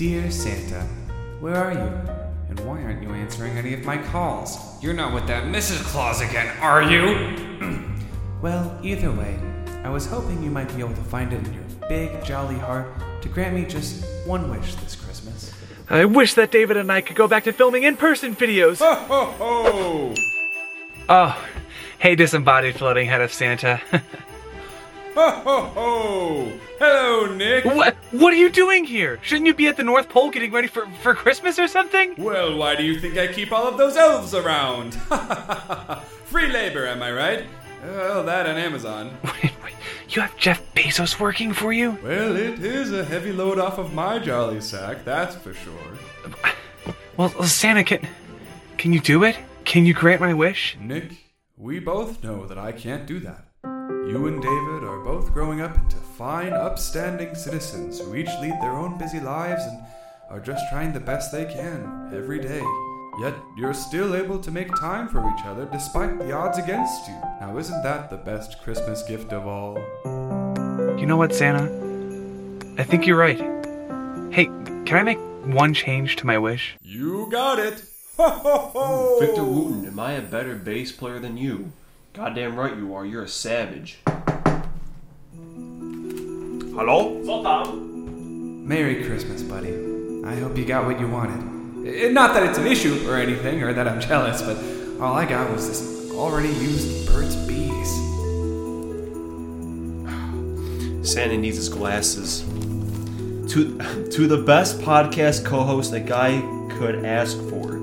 Dear Santa, where are you? And why aren't you answering any of my calls? You're not with that Mrs. Claus again, are you? Well, either way, I was hoping you might be able to find it in your big, jolly heart to grant me just one wish this Christmas. I wish that David and I could go back to filming in person videos. Ho ho ho! Oh, hey, disembodied floating head of Santa. Ho ho ho! Hello, Nick! what? What are you doing here? Shouldn't you be at the North Pole getting ready for, for Christmas or something? Well, why do you think I keep all of those elves around? Free labor, am I right? Well, that and Amazon. Wait, wait. You have Jeff Bezos working for you? Well, it is a heavy load off of my jolly sack, that's for sure. Well, Santa, can can you do it? Can you grant my wish? Nick, we both know that I can't do that. You and David are both growing up into fine, upstanding citizens who each lead their own busy lives and are just trying the best they can every day. Yet you're still able to make time for each other despite the odds against you. Now, isn't that the best Christmas gift of all? You know what, Santa? I think you're right. Hey, can I make one change to my wish? You got it! Ho ho ho! Victor Wooten, am I a better bass player than you? Goddamn right you are. You're a savage. Hello? Merry Christmas, buddy. I hope you got what you wanted. Eh, Not that it's an issue or anything, or that I'm jealous, but all I got was this already used Burt's Bees. Santa needs his glasses. To to the best podcast co-host a guy could ask for.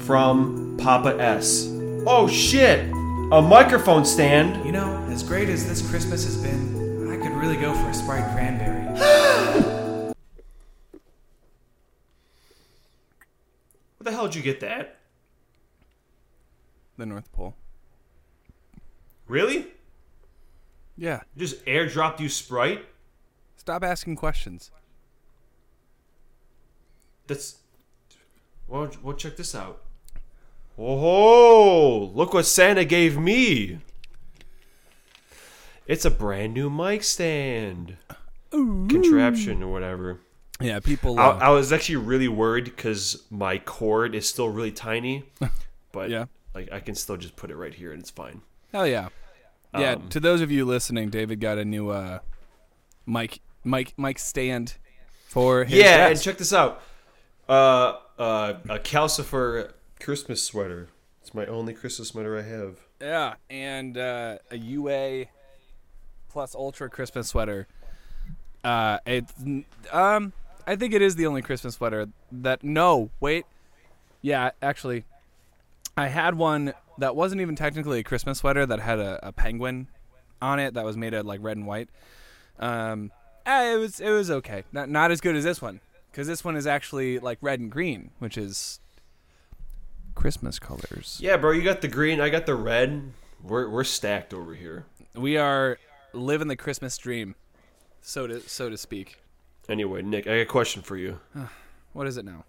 From Papa S. Oh shit! A microphone stand. You know, as great as this Christmas has been, I could really go for a Sprite Cranberry. Where the hell did you get that? The North Pole. Really? Yeah. Just airdropped you Sprite? Stop asking questions. That's. Well, well, check this out. Oh, look what Santa gave me. It's a brand new mic stand. Contraption or whatever. Yeah, people. I, Uh, I was actually really worried because my cord is still really tiny, but Yeah. like I can still just put it right here and it's fine. hell yeah. Yeah. Um, to those of you listening, David got a new uh, mic, mic, mic stand for his yeah, and check this out. Uh, uh, a Calcifer Christmas sweater. It's my only Christmas sweater I have. Yeah, and uh, a UA plus Ultra Christmas sweater. Uh, it's um, I think it is the only Christmas sweater that. No, wait. Yeah, actually, I had one that wasn't even technically a Christmas sweater that had a, a penguin on it that was made of like red and white. Um, eh, it was it was okay. Not not as good as this one because this one is actually like red and green, which is Christmas colors. Yeah, bro, you got the green, I got the red. We're we're stacked over here. We are living the Christmas dream, so to so to speak. Anyway, Nick, I got a question for you. What is it now?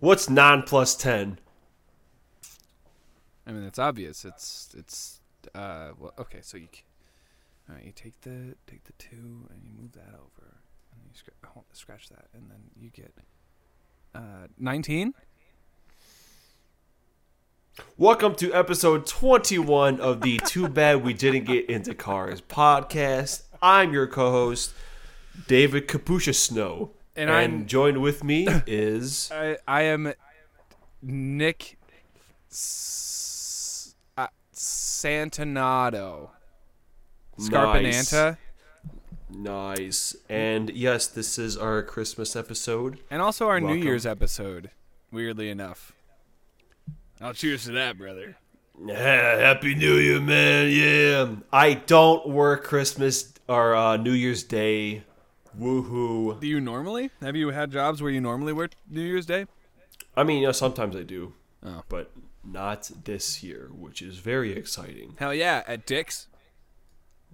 What's nine plus ten? I mean, it's obvious. It's it's uh well, okay. So you, all right, you take the take the two and you move that over, and you scr- scratch that, and then you get uh nineteen. Welcome to episode 21 of the Too Bad We Didn't Get Into Cars podcast. I'm your co-host, David Capusha Snow. And And, I'm- joined with me is I I am Nick S- uh, Santanado. Scarpananta. Nice. And yes, this is our Christmas episode. And also our New Year's episode, weirdly enough. I'll cheers to that, brother. Yeah, Happy New Year, man. Yeah. I don't work Christmas or uh, New Year's Day. Woohoo. Do you normally? Have you had jobs where you normally work New Year's Day? I mean, you know, sometimes I do. Oh. But not this year, which is very exciting. Hell yeah, at Dick's.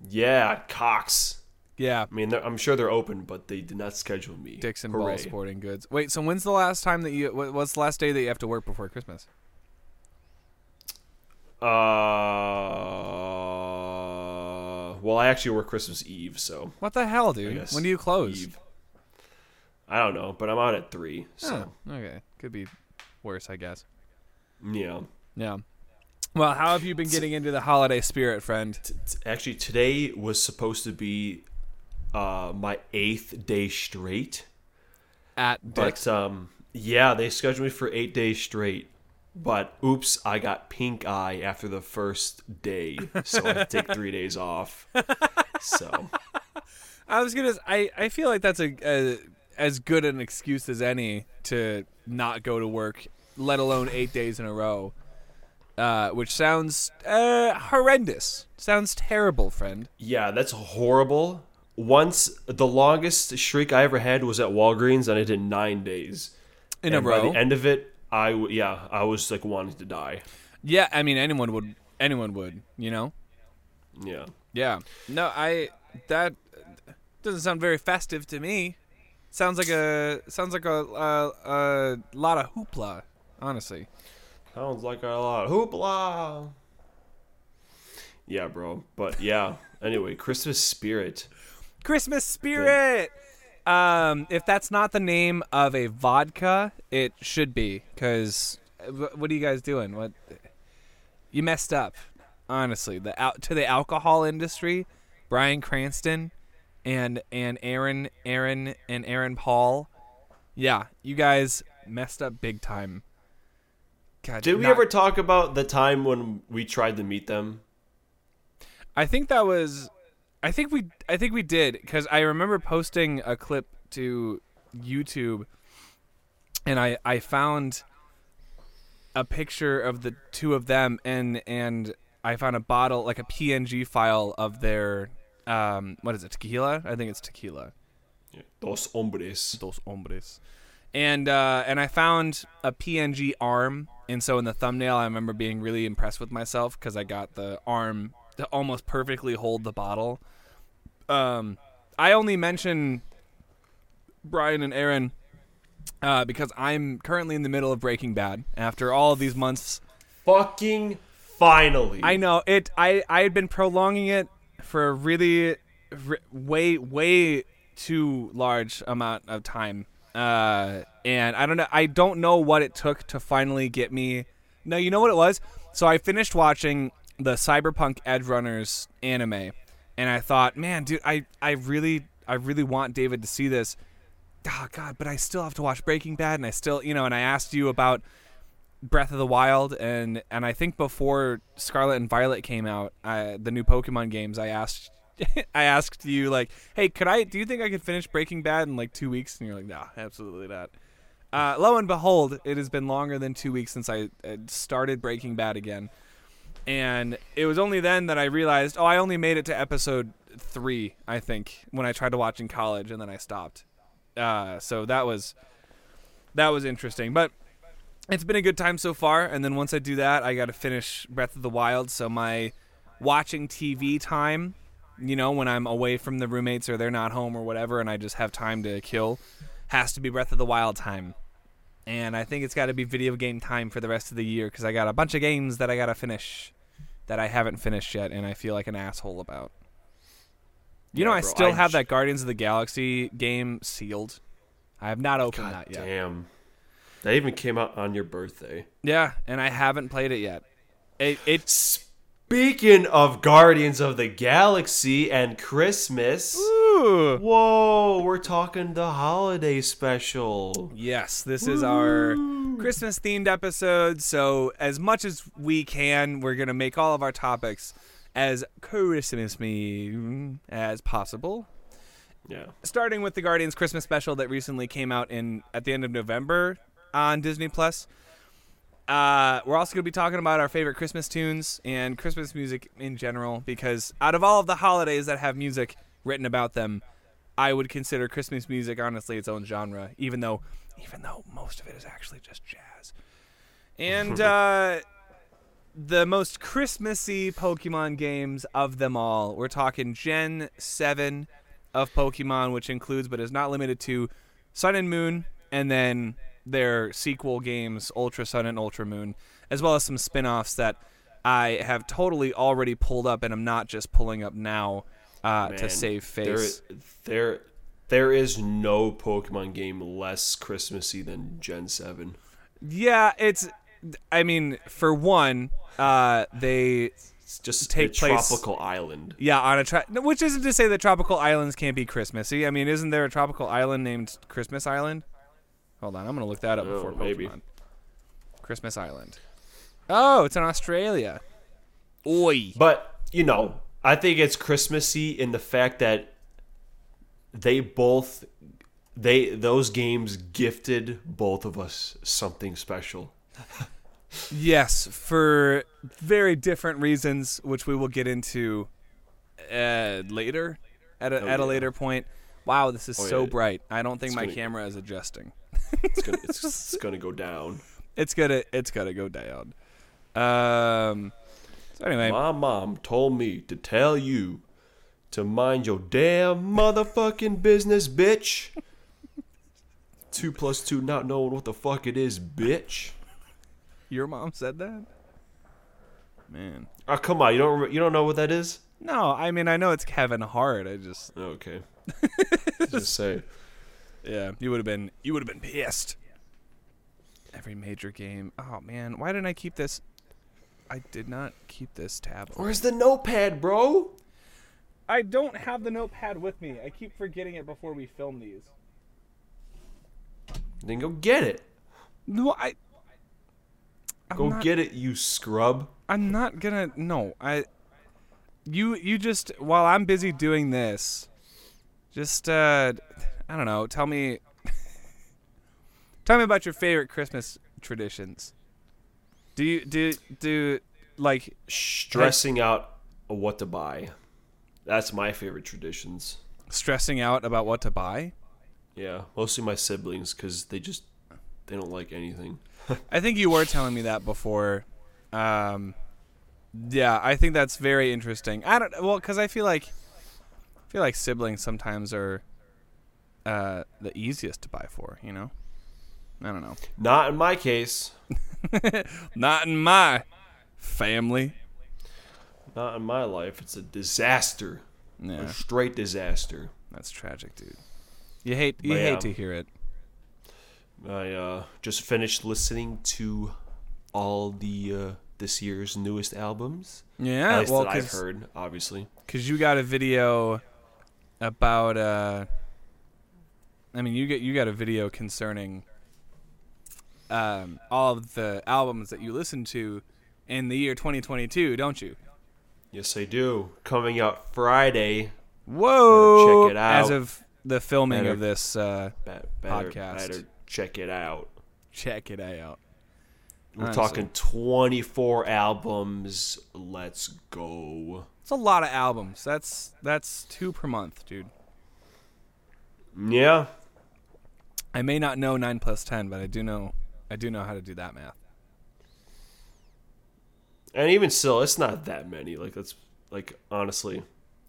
Yeah, at Cox. Yeah, I mean, I'm sure they're open, but they did not schedule me. Dick's and Hooray. Ball Sporting Goods. Wait, so when's the last time that you? What's the last day that you have to work before Christmas? Uh, well, I actually work Christmas Eve, so What the hell, dude? When do you close? Eve. I don't know, but I'm out at three. So Oh, okay. Could be worse, I guess. yeah. Yeah. Well, how have you been getting into the holiday spirit, friend? Actually, today was supposed to be uh, my eighth day straight, At Dick's. but um, yeah, they scheduled me for eight days straight. But oops, I got pink eye after the first day, so I had to take three days off. So I was gonna. I I feel like that's a, a as good an excuse as any to not go to work, let alone eight days in a row. Uh, which sounds uh, horrendous. Sounds terrible, friend. yeah, that's horrible. Once the longest streak I ever had was at Walgreens, and I did nine days. In and a row. By the end of it, I w- yeah, I was like wanting to die. yeah, I mean anyone would. Anyone would. You know. Yeah. Yeah. No, I that doesn't sound very festive to me. Sounds like a sounds like a a, a lot of hoopla, honestly. Sounds like a lot of hoopla. Yeah, bro. But yeah. Anyway, Christmas spirit. Christmas spirit. Um, if that's not the name of a vodka, it should be. Cause what are you guys doing? What you messed up, honestly. The out to the alcohol industry, Bryan Cranston, and and Aaron Aaron and Aaron Paul. Yeah, you guys messed up big time. God, Did we not- ever talk about the time when we tried to meet them? I think that was I think we I think we did cuz I remember posting a clip to YouTube and I I found a picture of the two of them and and I found a bottle like a PNG file of their um what is it tequila? I think it's tequila. Yeah. Dos hombres. Dos hombres. And uh, and I found a PNG arm, and so in the thumbnail, I remember being really impressed with myself because I got the arm to almost perfectly hold the bottle. Um, I only mention Bryan and Aaron uh, because I'm currently in the middle of Breaking Bad. After all of these months, Fucking finally. I know it. I I had been prolonging it for a really, r- way way too large amount of time. Uh, and I don't know. I don't know what it took to finally get me. No, you know what it was. So I finished watching the Cyberpunk Edgerunners anime, and I thought, man, dude, I I really I really want David to see this. Oh God, but I still have to watch Breaking Bad, and I still, you know, and I asked you about Breath of the Wild, and and I think before Scarlet and Violet came out, I, the new Pokemon games, I asked I asked you like, hey, could I? Do you think I could finish Breaking Bad in like two weeks? And you're like, no, absolutely not. Uh, lo and behold, it has been longer than two weeks since I uh, started Breaking Bad again, and it was only then that I realized, oh, I only made it to episode three, I think, when I tried to watch in college, and then I stopped. Uh, so that was that was interesting, but it's been a good time so far. And then once I do that, I got to finish Breath of the Wild. So my watching TV time, you know, when I'm away from the roommates or they're not home or whatever, and I just have time to kill, has to be Breath of the Wild time. And I think it's got to be video game time for the rest of the year because I got a bunch of games that I got to finish that I haven't finished yet, and I feel like an asshole about. You know, Yeah, I still I have j- that Guardians of the Galaxy game sealed. I have not opened God that yet. damn. That even came out on your birthday. Yeah, and I haven't played it yet. It, it Speaking of Guardians of the Galaxy and Christmas. Ooh. Whoa, we're talking the holiday special. Yes, this is our Christmas themed episode. So, as much as we can, we're going to make all of our topics as Christmas me as possible. Yeah. Starting with the Guardians Christmas special that recently came out in at the end of November on Disney Plus. Uh, we're also going to be talking about our favorite Christmas tunes and Christmas music in general because out of all of the holidays that have music written about them, I would consider Christmas music honestly its own genre, even though even though most of it is actually just jazz. And uh, the most Christmassy Pokemon games of them all. We're talking Gen 7 of Pokemon, which includes but is not limited to Sun and Moon, and then their sequel games, Ultra Sun and Ultra Moon, as well as some spin offs that I have totally already pulled up and I'm not just pulling up now uh, to save face. They're, they're There is no Pokemon game less Christmassy than Gen 7. Yeah, it's. I mean, for one, uh, they It's just Take a place- tropical island. yeah on a tra- which isn't to say that tropical islands can't be Christmassy. I mean, isn't there a tropical island named Christmas Island? Hold on, I'm gonna look that up Oh, before Pokemon. maybe. Christmas Island. Oh, it's in Australia. Oi. But, you know, I think it's Christmassy in the fact that they both they those games gifted both of us something special. Yes, for very different reasons, which we will get into uh, later at a, Oh, at a yeah. later point. Wow, this is Oh, so yeah. bright. I don't think It's my gonna- camera is adjusting. It's gonna it's, it's gonna go down. It's gonna it's gonna go down. Um. So anyway, My mom told me to tell you to mind your damn motherfucking business, bitch. Two plus two, not knowing what the fuck it is, bitch. your mom said that. Man, Oh come on, you don't re- you don't know what that is? no, I mean I know it's Kevin Hart. I just Okay, just say. Yeah, you would have been you would have been pissed. Every major game. Oh man, why didn't I keep this? I did not keep this tab. open. Where's the notepad, bro? I don't have the notepad with me. I keep forgetting it before we film these. Then go get it. No, I. I'm Go not, get it, you scrub. I'm not gonna. No, I. You you just while I'm busy doing this, just uh, I don't know. Tell me. tell me about your favorite Christmas traditions. Do you do do like Stressing out what to buy. That's my favorite traditions. stressing out about what to buy? Yeah, mostly my siblings because they just they don't like anything. I think you were telling me that before. Um, yeah, I think that's very interesting. I don't well because I feel like I feel like siblings sometimes are uh, the easiest to buy for. You know, I don't know. Not in my case. Not in my family. Not in my life. It's a disaster. Yeah, A straight disaster. that's tragic, dude. You hate you But hate yeah. to hear it. I uh, just finished listening to all the uh, this year's newest albums. Yeah, well, I've heard, obviously. Because you got a video about. Uh, I mean, you get you got a video concerning um, all of the albums that you listened to in the year 2022, don't you? Yes, I do. Coming out Friday. Whoa! check it out. As of the filming Better- of this, uh, better, Podcast. better check it out. check it out. We're Honestly. talking 24 albums. Let's go. It's a lot of albums. That's that's two per month, dude. Yeah. I may not know nine plus ten, but I do know I do know how to do that math. And even still, it's not that many. Like, that's, like, honestly.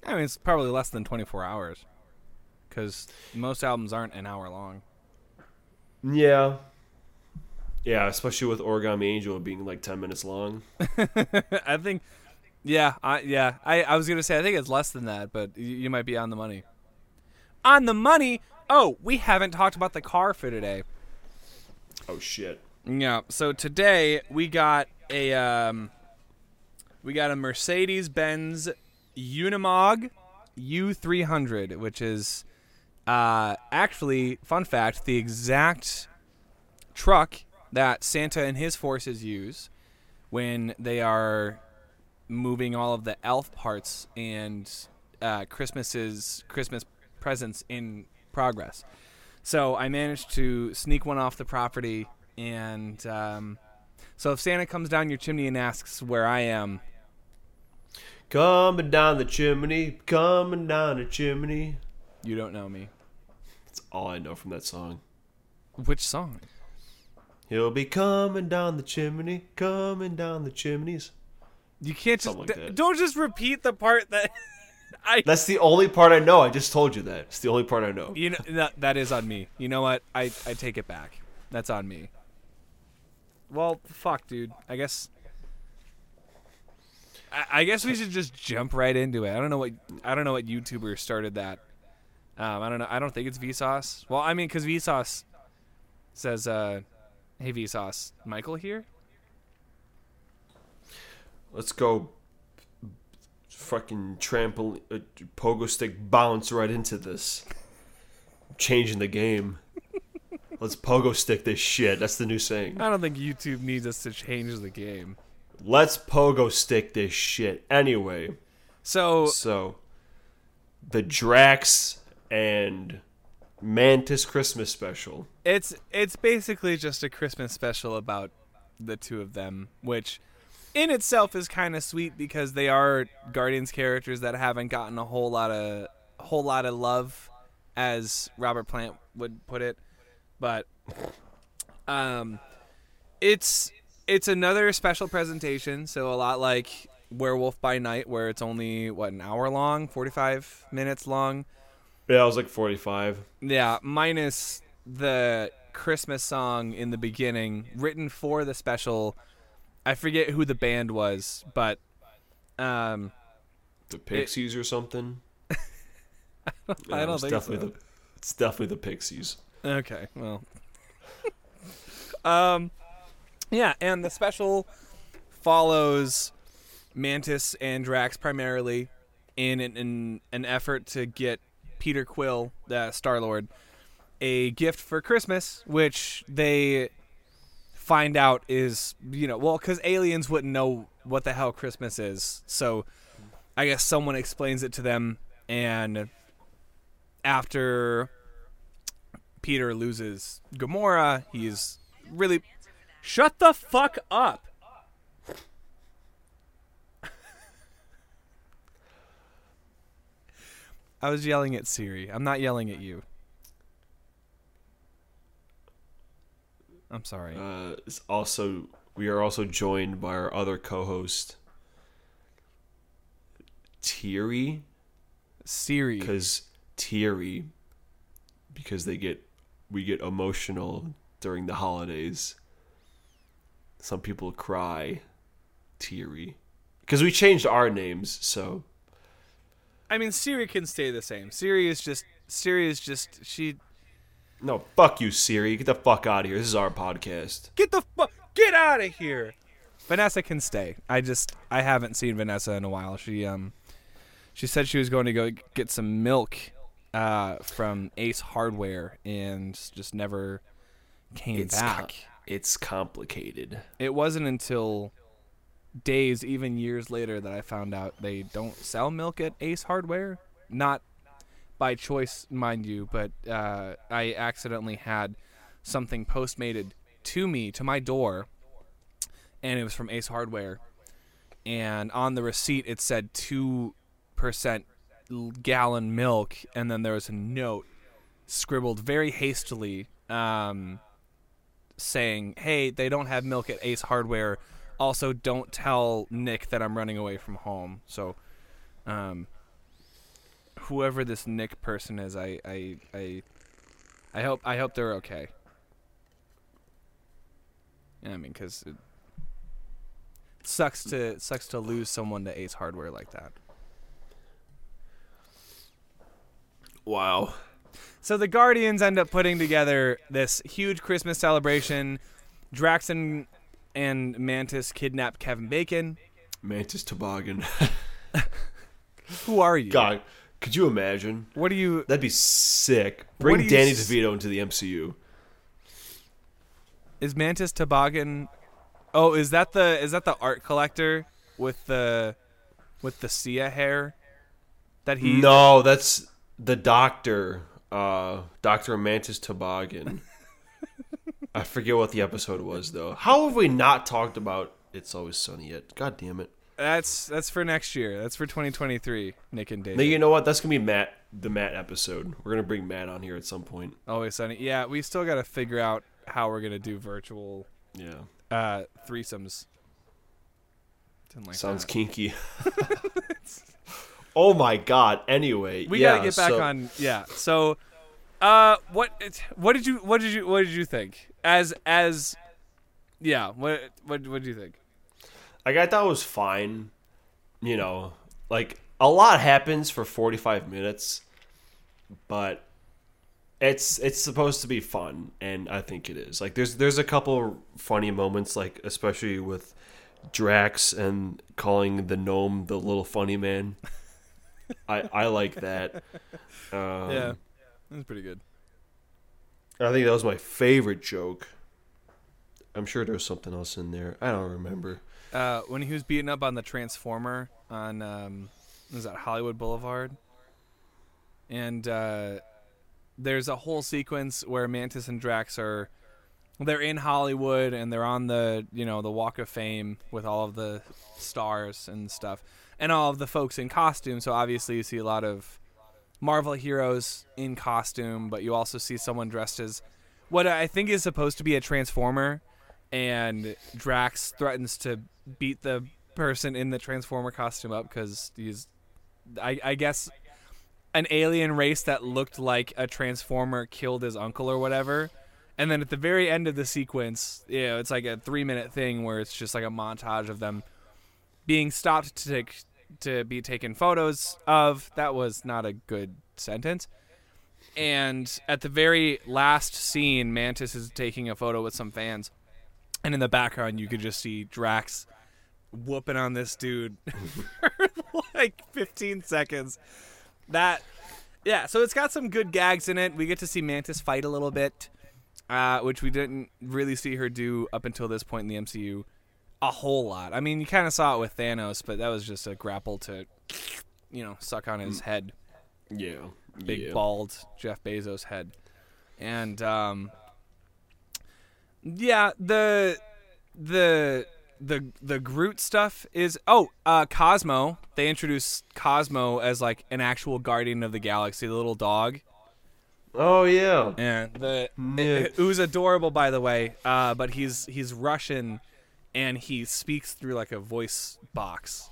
I mean, it's probably less than 24 hours. Because most albums aren't an hour long. Yeah. Yeah, especially with Origami Angel being like 10 minutes long. I think, yeah, I, yeah. I, I was going to say, I think it's less than that, but you, you might be on the money. On the money? Oh, we haven't talked about the car for today. Oh, shit. Yeah, so today we got a, um, we got a Mercedes Benz Unimog U300, which is, uh, actually, fun fact, the exact truck that Santa and his forces use when they are moving all of the elf parts and uh, Christmas's Christmas presents in progress. So I managed to sneak one off the property, and um, so if Santa comes down your chimney and asks where I am, Coming down the chimney, coming down the chimney. you don't know me. That's all I know from that song. Which song? He'll be coming down the chimney, coming down the chimneys. You can't just like d- don't just repeat the part that I That's the only part I know. I just told you that. It's the only part I know. You know that, that is on me. You know what? I I take it back. That's on me. Well, fuck, dude. I guess. I, I guess we should just jump right into it. I don't know what I don't know what YouTuber started that Um, I don't know. I don't think it's Vsauce. Well, I mean, because Vsauce says, uh, "Hey Vsauce, Michael here." Let's go. Fucking trampoline, uh, pogo stick bounce right into this. Changing the game. Let's pogo stick this shit. That's the new saying. I don't think YouTube needs us to change the game. Let's pogo stick this shit. Anyway, So so the Drax and Mantis Christmas special. it's it's basically just a Christmas special about the two of them, which in itself is kind of sweet because they are Guardians characters that haven't gotten a whole lot of whole lot of love, as Robert Plant would put it. But um, it's it's another special presentation, so a lot like Werewolf by Night, where it's only what an hour long, forty five minutes long. Yeah, I was like 45. Yeah, minus the Christmas song in the beginning, written for the special. I forget who the band was, but um, The Pixies or something. I Yeah, don't it's think definitely so. The, it's definitely the Pixies. Okay, well, um, yeah, and the special follows Mantis and Drax primarily in an, in an effort to get Peter Quill, the Star Lord, a gift for Christmas, which they find out is you know well because aliens wouldn't know what the hell Christmas is, so I guess someone explains it to them, and after Peter loses Gamora, he's really shut the fuck up. I was yelling at Siri. I'm not yelling at you. I'm sorry. Uh, it's also, we are also joined by our other co-host, Thierry, Siri. because Thierry, because they get, we get emotional during the holidays. Some people cry, Thierry, because we changed our names. So I mean, Siri can stay the same. Siri is just Siri is just she. No, fuck you, Siri. Get the fuck out of here. This is our podcast. Get the fuck get out of here. Vanessa can stay. I just I haven't seen Vanessa in a while. She um she said she was going to go get some milk uh from Ace Hardware and just never came It's back. it's complicated. it wasn't until days, even years later, that I found out they don't sell milk at Ace Hardware. Not by choice, mind you, but uh, I accidentally had something postmated to me to my door, and it was from Ace Hardware. And on the receipt, it said two percent gallon milk, and then there was a note scribbled very hastily. Um, saying, "Hey, they don't have milk at Ace Hardware. Also, don't tell Nick that I'm running away from home." So, um, whoever this Nick person is, I, I, I, I hope, I hope they're okay. Yeah, I mean, because it sucks to sucks to lose someone to Ace Hardware like that. Wow. So the Guardians end up putting together this huge Christmas celebration. Drax and, and Mantis kidnap Kevin Bacon. Mantis Toboggan. Who are you? God, could you imagine? What do you? That'd be sick. Bring you Danny s- DeVito into the MCU. Is Mantis Toboggan? Oh, is that the is that the art collector with the with the Sia hair? That he No, that's the doctor. Uh, Doctor Mantis Toboggan. I forget what the episode was though. How have we not talked about It's Always Sunny yet? God damn it. That's that's for next year. That's for 2023. Nick and David. Now you know what? That's gonna be Matt, the Matt episode. We're gonna bring Matt on here at some point. Always sunny. Yeah, we still got to figure out how we're gonna do virtual Yeah, uh, threesomes. Like sounds that. kinky. oh my god. Anyway, We yeah, gotta get back so- on. Yeah. So, uh, what what did you what did you what did you think as as yeah what what what did you think? Like I thought it was fine. You know, like a lot happens for 45 minutes. but it's it's supposed to be fun, and I think it is. Like there's there's a couple funny moments, like especially with Drax and calling the gnome the little funny man. I I like that. Um, yeah, that's pretty good. I think that was my favorite joke. I'm sure there was something else in there. I don't remember. Uh, when he was beaten up on the Transformer on um, was that Hollywood Boulevard, and uh, there's a whole sequence where Mantis and Drax are they're in Hollywood and they're on the you know the Walk of Fame with all of the stars and stuff, and all of the folks in costume. So obviously you see a lot of Marvel heroes in costume, but you also see someone dressed as what I think is supposed to be a Transformer, and Drax threatens to beat the person in the Transformer costume up because he's, I, I guess, an alien race that looked like a Transformer killed his uncle or whatever. And then at the very end of the sequence, you know, it's like a three minute thing where it's just like a montage of them being stopped to take to be taken photos of. That was not a good sentence. And at the very last scene, Mantis is taking a photo with some fans. And in the background, you could just see Drax whooping on this dude for like 15 seconds. That, yeah, so it's got some good gags in it. We get to see Mantis fight a little bit, uh, which we didn't really see her do up until this point in the MCU a whole lot. I mean, you kind of saw it with Thanos, but that was just a grapple to, you know, suck on his head. Yeah, Big yeah. bald Jeff Bezos head. And um yeah, the the the the Groot stuff is oh, uh Cosmo. They introduced Cosmo as like an actual guardian of the galaxy, the little dog. Oh yeah. And the Yeah. it, was adorable by the way. Uh but he's he's Russian and he speaks through like a voice box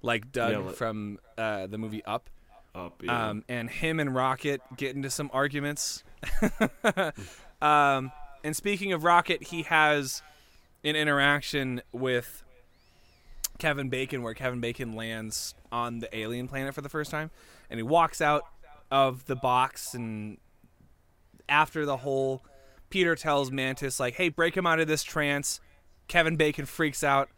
like Dug Yeah, like- from uh the movie Up. Up. Yeah. Um, and him and Rocket get into some arguments. um, and speaking of Rocket, he has an interaction with Kevin Bacon where Kevin Bacon lands on the alien planet for the first time. And he walks out of the box. And after the whole, Peter tells Mantis, like, hey, break him out of this trance. Kevin Bacon freaks out.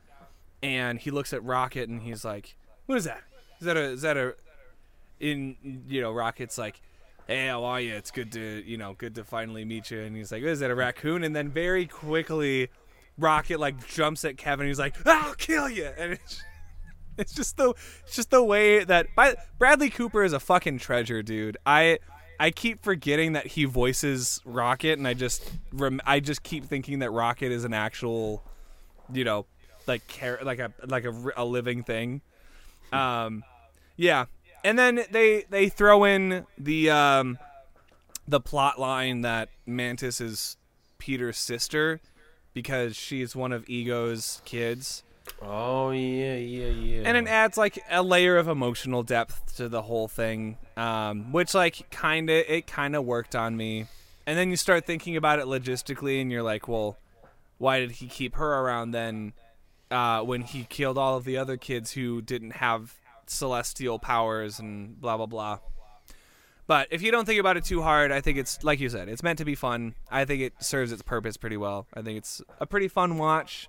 And he looks at Rocket and he's like, what is that? Is that a, is that a, in you know rocket's like hey how are you it's good to you know good to finally meet you. And he's like is that a raccoon? And then very quickly rocket like jumps at kevin. He's like i'll kill you and it's, it's just the it's just the way that by, bradley cooper is a fucking treasure dude. I i keep forgetting that he voices rocket and i just rem, i just keep thinking that rocket is an actual you know like care like a like a, a living thing. Um yeah, and then they they throw in the um, the plot line that Mantis is Peter's sister because she's one of Ego's kids, oh yeah, yeah, yeah. and it adds like a layer of emotional depth to the whole thing, um, which like kind of it kind of worked on me. And then you start thinking about it logistically, and you're like, well, why did he keep her around then? Uh, when he killed all of the other kids who didn't have celestial powers and blah blah blah. But if you don't think about it too hard, I think it's like you said, it's meant to be fun. I think it serves its purpose pretty well. I think it's a pretty fun watch.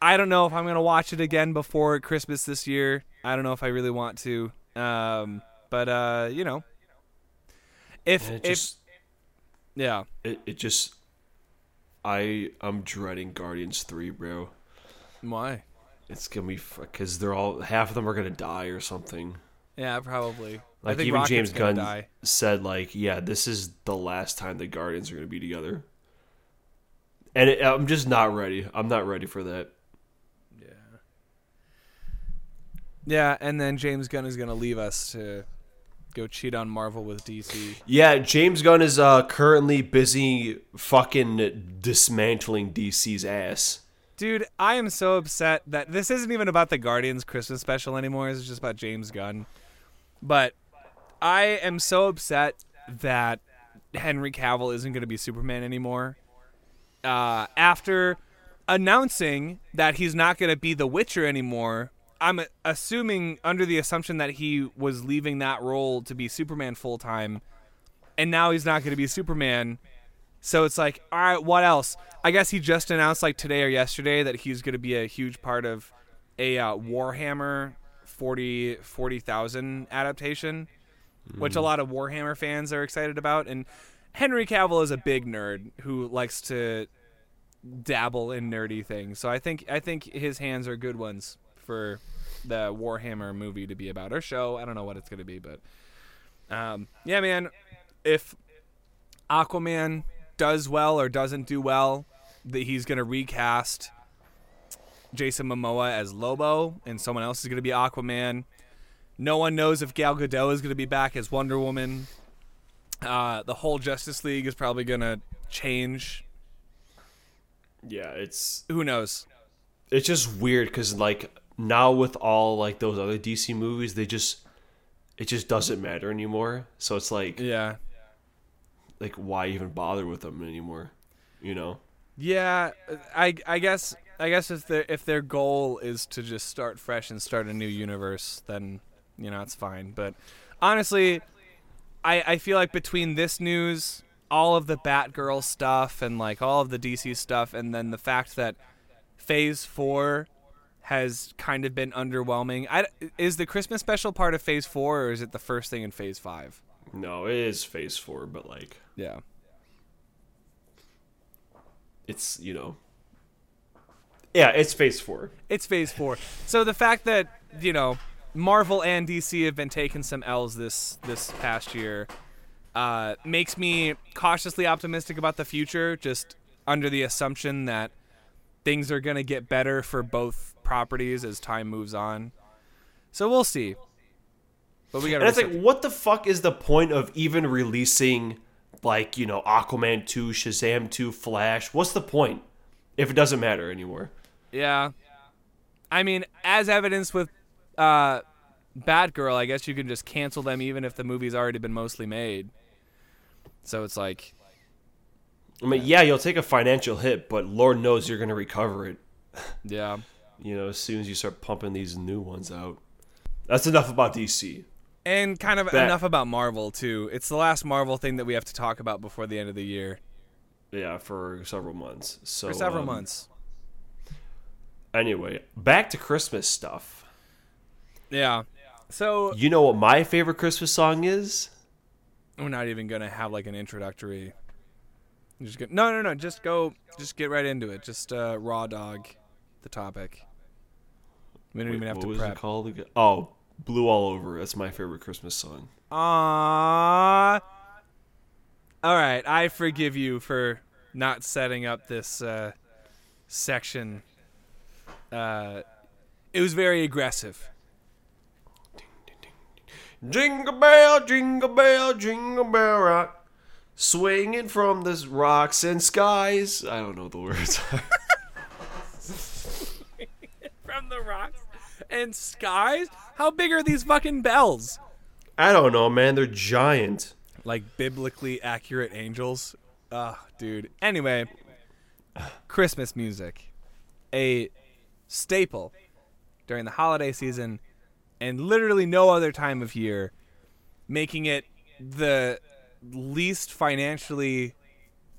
I don't know if I'm gonna watch it again before Christmas this year. I don't know if I really want to. Um, but uh, you know, if it if yeah, it, it just I I'm dreading Guardians three, bro. why? It's gonna be because they're all half of them are gonna die or something. Yeah, probably. I Like think even Rocket's James Gunn die. said, like, yeah, this is the last time the Guardians are gonna be together. And it, I'm just not ready. I'm not ready for that. Yeah. Yeah, and then James Gunn is gonna leave us to go cheat on Marvel with DC. Yeah, James Gunn is uh, currently busy fucking dismantling DC's ass. Dude, I am so upset that this isn't even about the Guardians Christmas special anymore. It's just about James Gunn. But I am so upset that Henry Cavill isn't going to be Superman anymore. Uh, after announcing that he's not going to be The Witcher anymore I'm assuming under the assumption that he was leaving that role to be Superman full time, and now he's not going to be Superman. So it's like, all right, what else? I guess he just announced like today or yesterday that he's going to be a huge part of a uh, Warhammer 40 40,000 adaptation, which a lot of Warhammer fans are excited about. And Henry Cavill is a big nerd who likes to dabble in nerdy things. So I think I think his hands are good ones for the Warhammer movie to be about or show. I don't know what it's going to be, but um, yeah, man. If Aquaman does well or doesn't do well, that he's going to recast Jason Momoa as Lobo, and someone else is going to be Aquaman. No one knows if Gal Gadot is going to be back as Wonder Woman. Uh, the whole Justice League is probably going to change. Yeah, it's Who knows? it's just weird because like now with all like those other DC movies, they just it just doesn't matter anymore. So it's like Yeah. Like why even bother with them anymore? You know? Yeah, I I guess I guess if their if their goal is to just start fresh and start a new universe, then you know it's fine. But honestly, I I feel like between this news, all of the Batgirl stuff, and like all of the DC stuff, and then the fact that Phase Four has kind of been underwhelming. I, is the Christmas special part of Phase Four, or is it the first thing in Phase Five? No, it is Phase Four, but like Yeah. it's you know. Yeah, it's Phase Four. It's phase four. So the fact that you know Marvel and DC have been taking some L's this this past year uh, makes me cautiously optimistic about the future. Just under the assumption that things are gonna get better for both properties as time moves on. So we'll see. But we got And it's like, what the fuck is the point of even releasing like you know Aquaman two, Shazam two, Flash? What's the point if it doesn't matter anymore? Yeah. I mean, as evidence with uh, Batgirl, I guess you can just cancel them even if the movie's already been mostly made. So it's like, I mean, yeah, you'll take a financial hit, but Lord knows you're gonna recover it. yeah. You know, as soon as you start pumping these new ones out. That's enough about DC. And kind of That- enough about Marvel, too. It's the last Marvel thing that we have to talk about before the end of the year. Yeah, for several months. So For several um, months. Anyway, back to Christmas stuff. Yeah. So You know what my favorite Christmas song is? we're not even going to have like an introductory. Just get, no, no, no. Just go. Just get right into it. Just uh, raw dog the topic. We don't Wait, even have what to was prep. it called? Oh, Blue All Over. That's my favorite Christmas song. Aww. All right, I forgive you for not setting up this uh, section. Uh, it was very aggressive. Jingle bell, jingle bell, jingle bell rock. Swinging from the rocks and skies. I don't know the words. From the rocks and skies? How big are these fucking bells? I don't know, man. They're giant. Like biblically accurate angels? Ugh, dude. Anyway, Christmas music. A staple during the holiday season and literally no other time of year, making it the least financially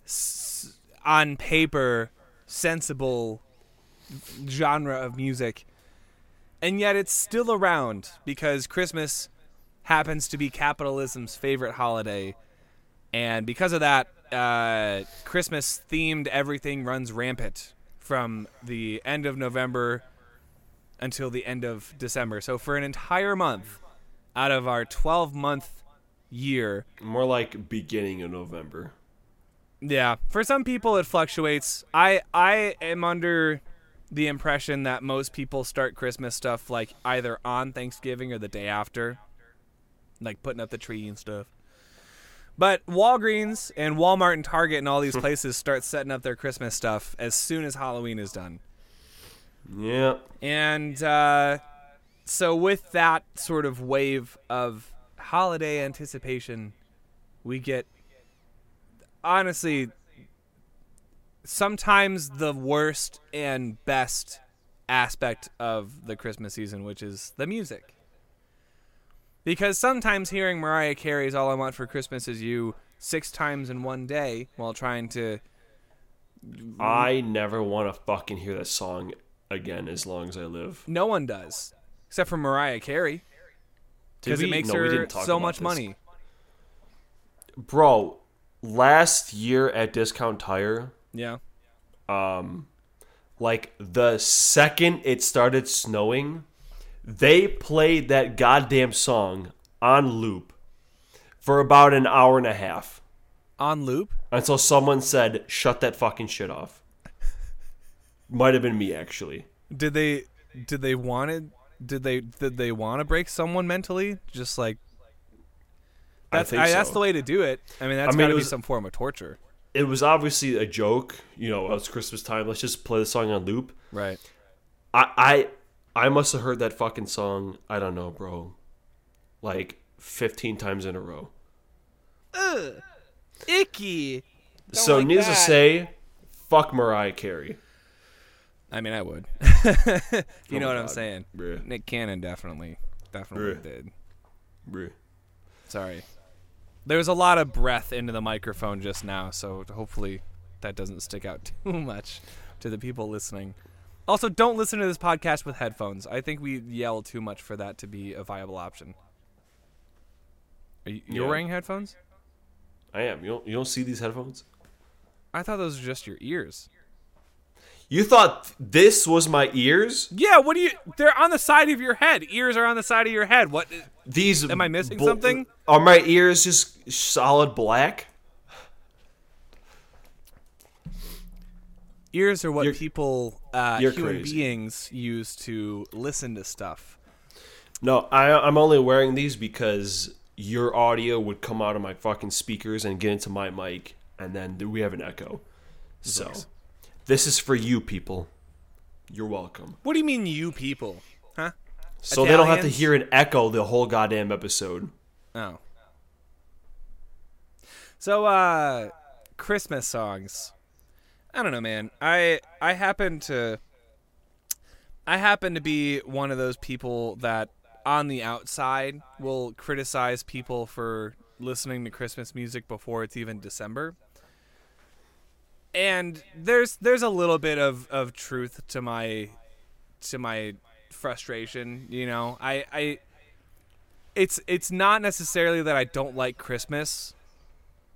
s- on paper sensible genre of music. And yet it's still around because Christmas happens to be capitalism's favorite holiday. And because of that, uh, Christmas themed everything runs rampant from the end of November until the end of December. So for an entire month out of our 12 month year, More like beginning of November. yeah, for some people it fluctuates. I I am under the impression that most people start Christmas stuff like either on Thanksgiving or the day after, like putting up the tree and stuff. But Walgreens and Walmart and Target and all these places start setting up their Christmas stuff as soon as Halloween is done. Yeah. And uh, so, with that sort of wave of holiday anticipation, we get honestly sometimes the worst and best aspect of the Christmas season, which is the music. Because sometimes hearing Mariah Carey's All I Want for Christmas Is You six times in one day while trying to I never want to fucking hear that song again as long as I live. no one does except for Mariah Carey because it makes No, her so much this. money. Bro, last year at Discount Tire, Yeah. um, like the second it started snowing, they played that goddamn song on loop for about an hour and a half On loop? until someone said, "Shut that fucking shit off." Might have been me actually. Did they did they wanted did they did they want to break someone mentally? Just like that's I I that's the way to do it. I mean, that's mean, got it to be some form of torture. It was obviously a joke, you know. It's Christmas time. Let's just play the song on loop. Right. I I I must have heard that fucking song. I don't know, bro. Like fifteen times in a row. Ugh, icky. so like needless to say, fuck Mariah Carey. I mean, I would. you Oh know my what I'm saying? Bruh. Nick Cannon definitely definitely Bruh. did. Bruh. Sorry. There was a lot of breath into the microphone just now, so hopefully that doesn't stick out too much to the people listening. Also, don't listen to this podcast with headphones. I think we yell too much for that to be a viable option. Are you, you're Yeah. wearing headphones? I am. You don't you don't see these headphones? I thought those were just your ears. You thought this was my ears? Yeah, what do you? They're on the side of your head. Ears are on the side of your head. What? These Am I missing something? Are my ears just solid black? Ears are what You're- people, uh, human crazy. beings, use to listen to stuff. No, I I'm only wearing these because your audio would come out of my fucking speakers and get into my mic, and then we have an echo. So, this is for you people. You're welcome. What do you mean, you people? Huh? So they don't have to hear an echo the whole goddamn episode. Oh. So, uh, Christmas songs. I don't know, man. I I happen to I happen to be one of those people that on the outside will criticize people for listening to Christmas music before it's even December. And there's there's a little bit of, of truth to my to my frustration, you know. I, I it's it's not necessarily that I don't like Christmas,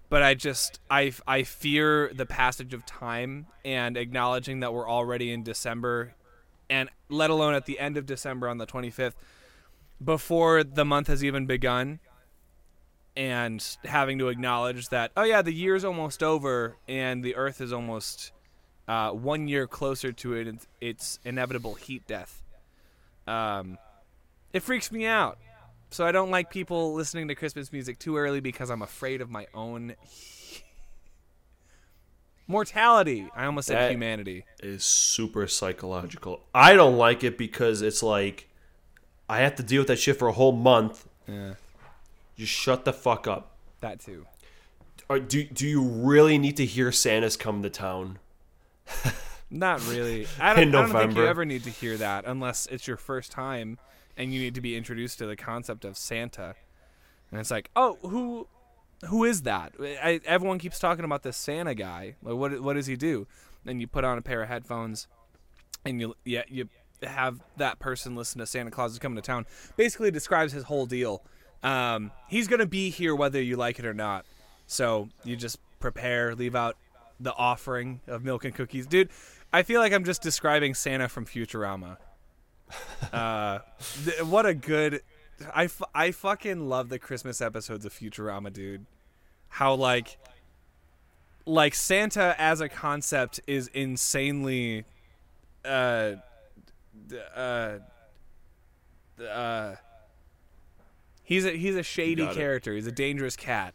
but I just I I fear the passage of time and acknowledging that we're already in December and let alone at the end of December on the 25th before the month has even begun and having to acknowledge that oh yeah the year's almost over and the earth is almost uh, one year closer to it its inevitable heat death um, it freaks me out so I don't like people listening to Christmas music too early because I'm afraid of my own mortality. I almost said That- humanity. Is super psychological. I don't like it because it's like I have to deal with that shit for a whole month. Yeah, Just shut the fuck up. that too. Or do do you really need to hear Santa's come to town? Not really. I don't, I don't think you ever need to hear that unless it's your first time and you need to be introduced to the concept of Santa. And it's like, oh, who, who is that? I, everyone keeps talking about this Santa guy. Like, what, what does he do? Then you put on a pair of headphones, and you, yeah, you have that person listen to Santa Claus is coming to town. Basically, describes his whole deal. Um, he's gonna be here whether you like it or not. So you just prepare, leave out the offering of milk and cookies, dude. I feel like I'm just describing Santa from Futurama. Uh, th- what a good. I, f- I fucking love the Christmas episodes of Futurama, dude. How like like Santa as a concept is insanely uh uh uh he's a he's a shady character. He's a dangerous cat.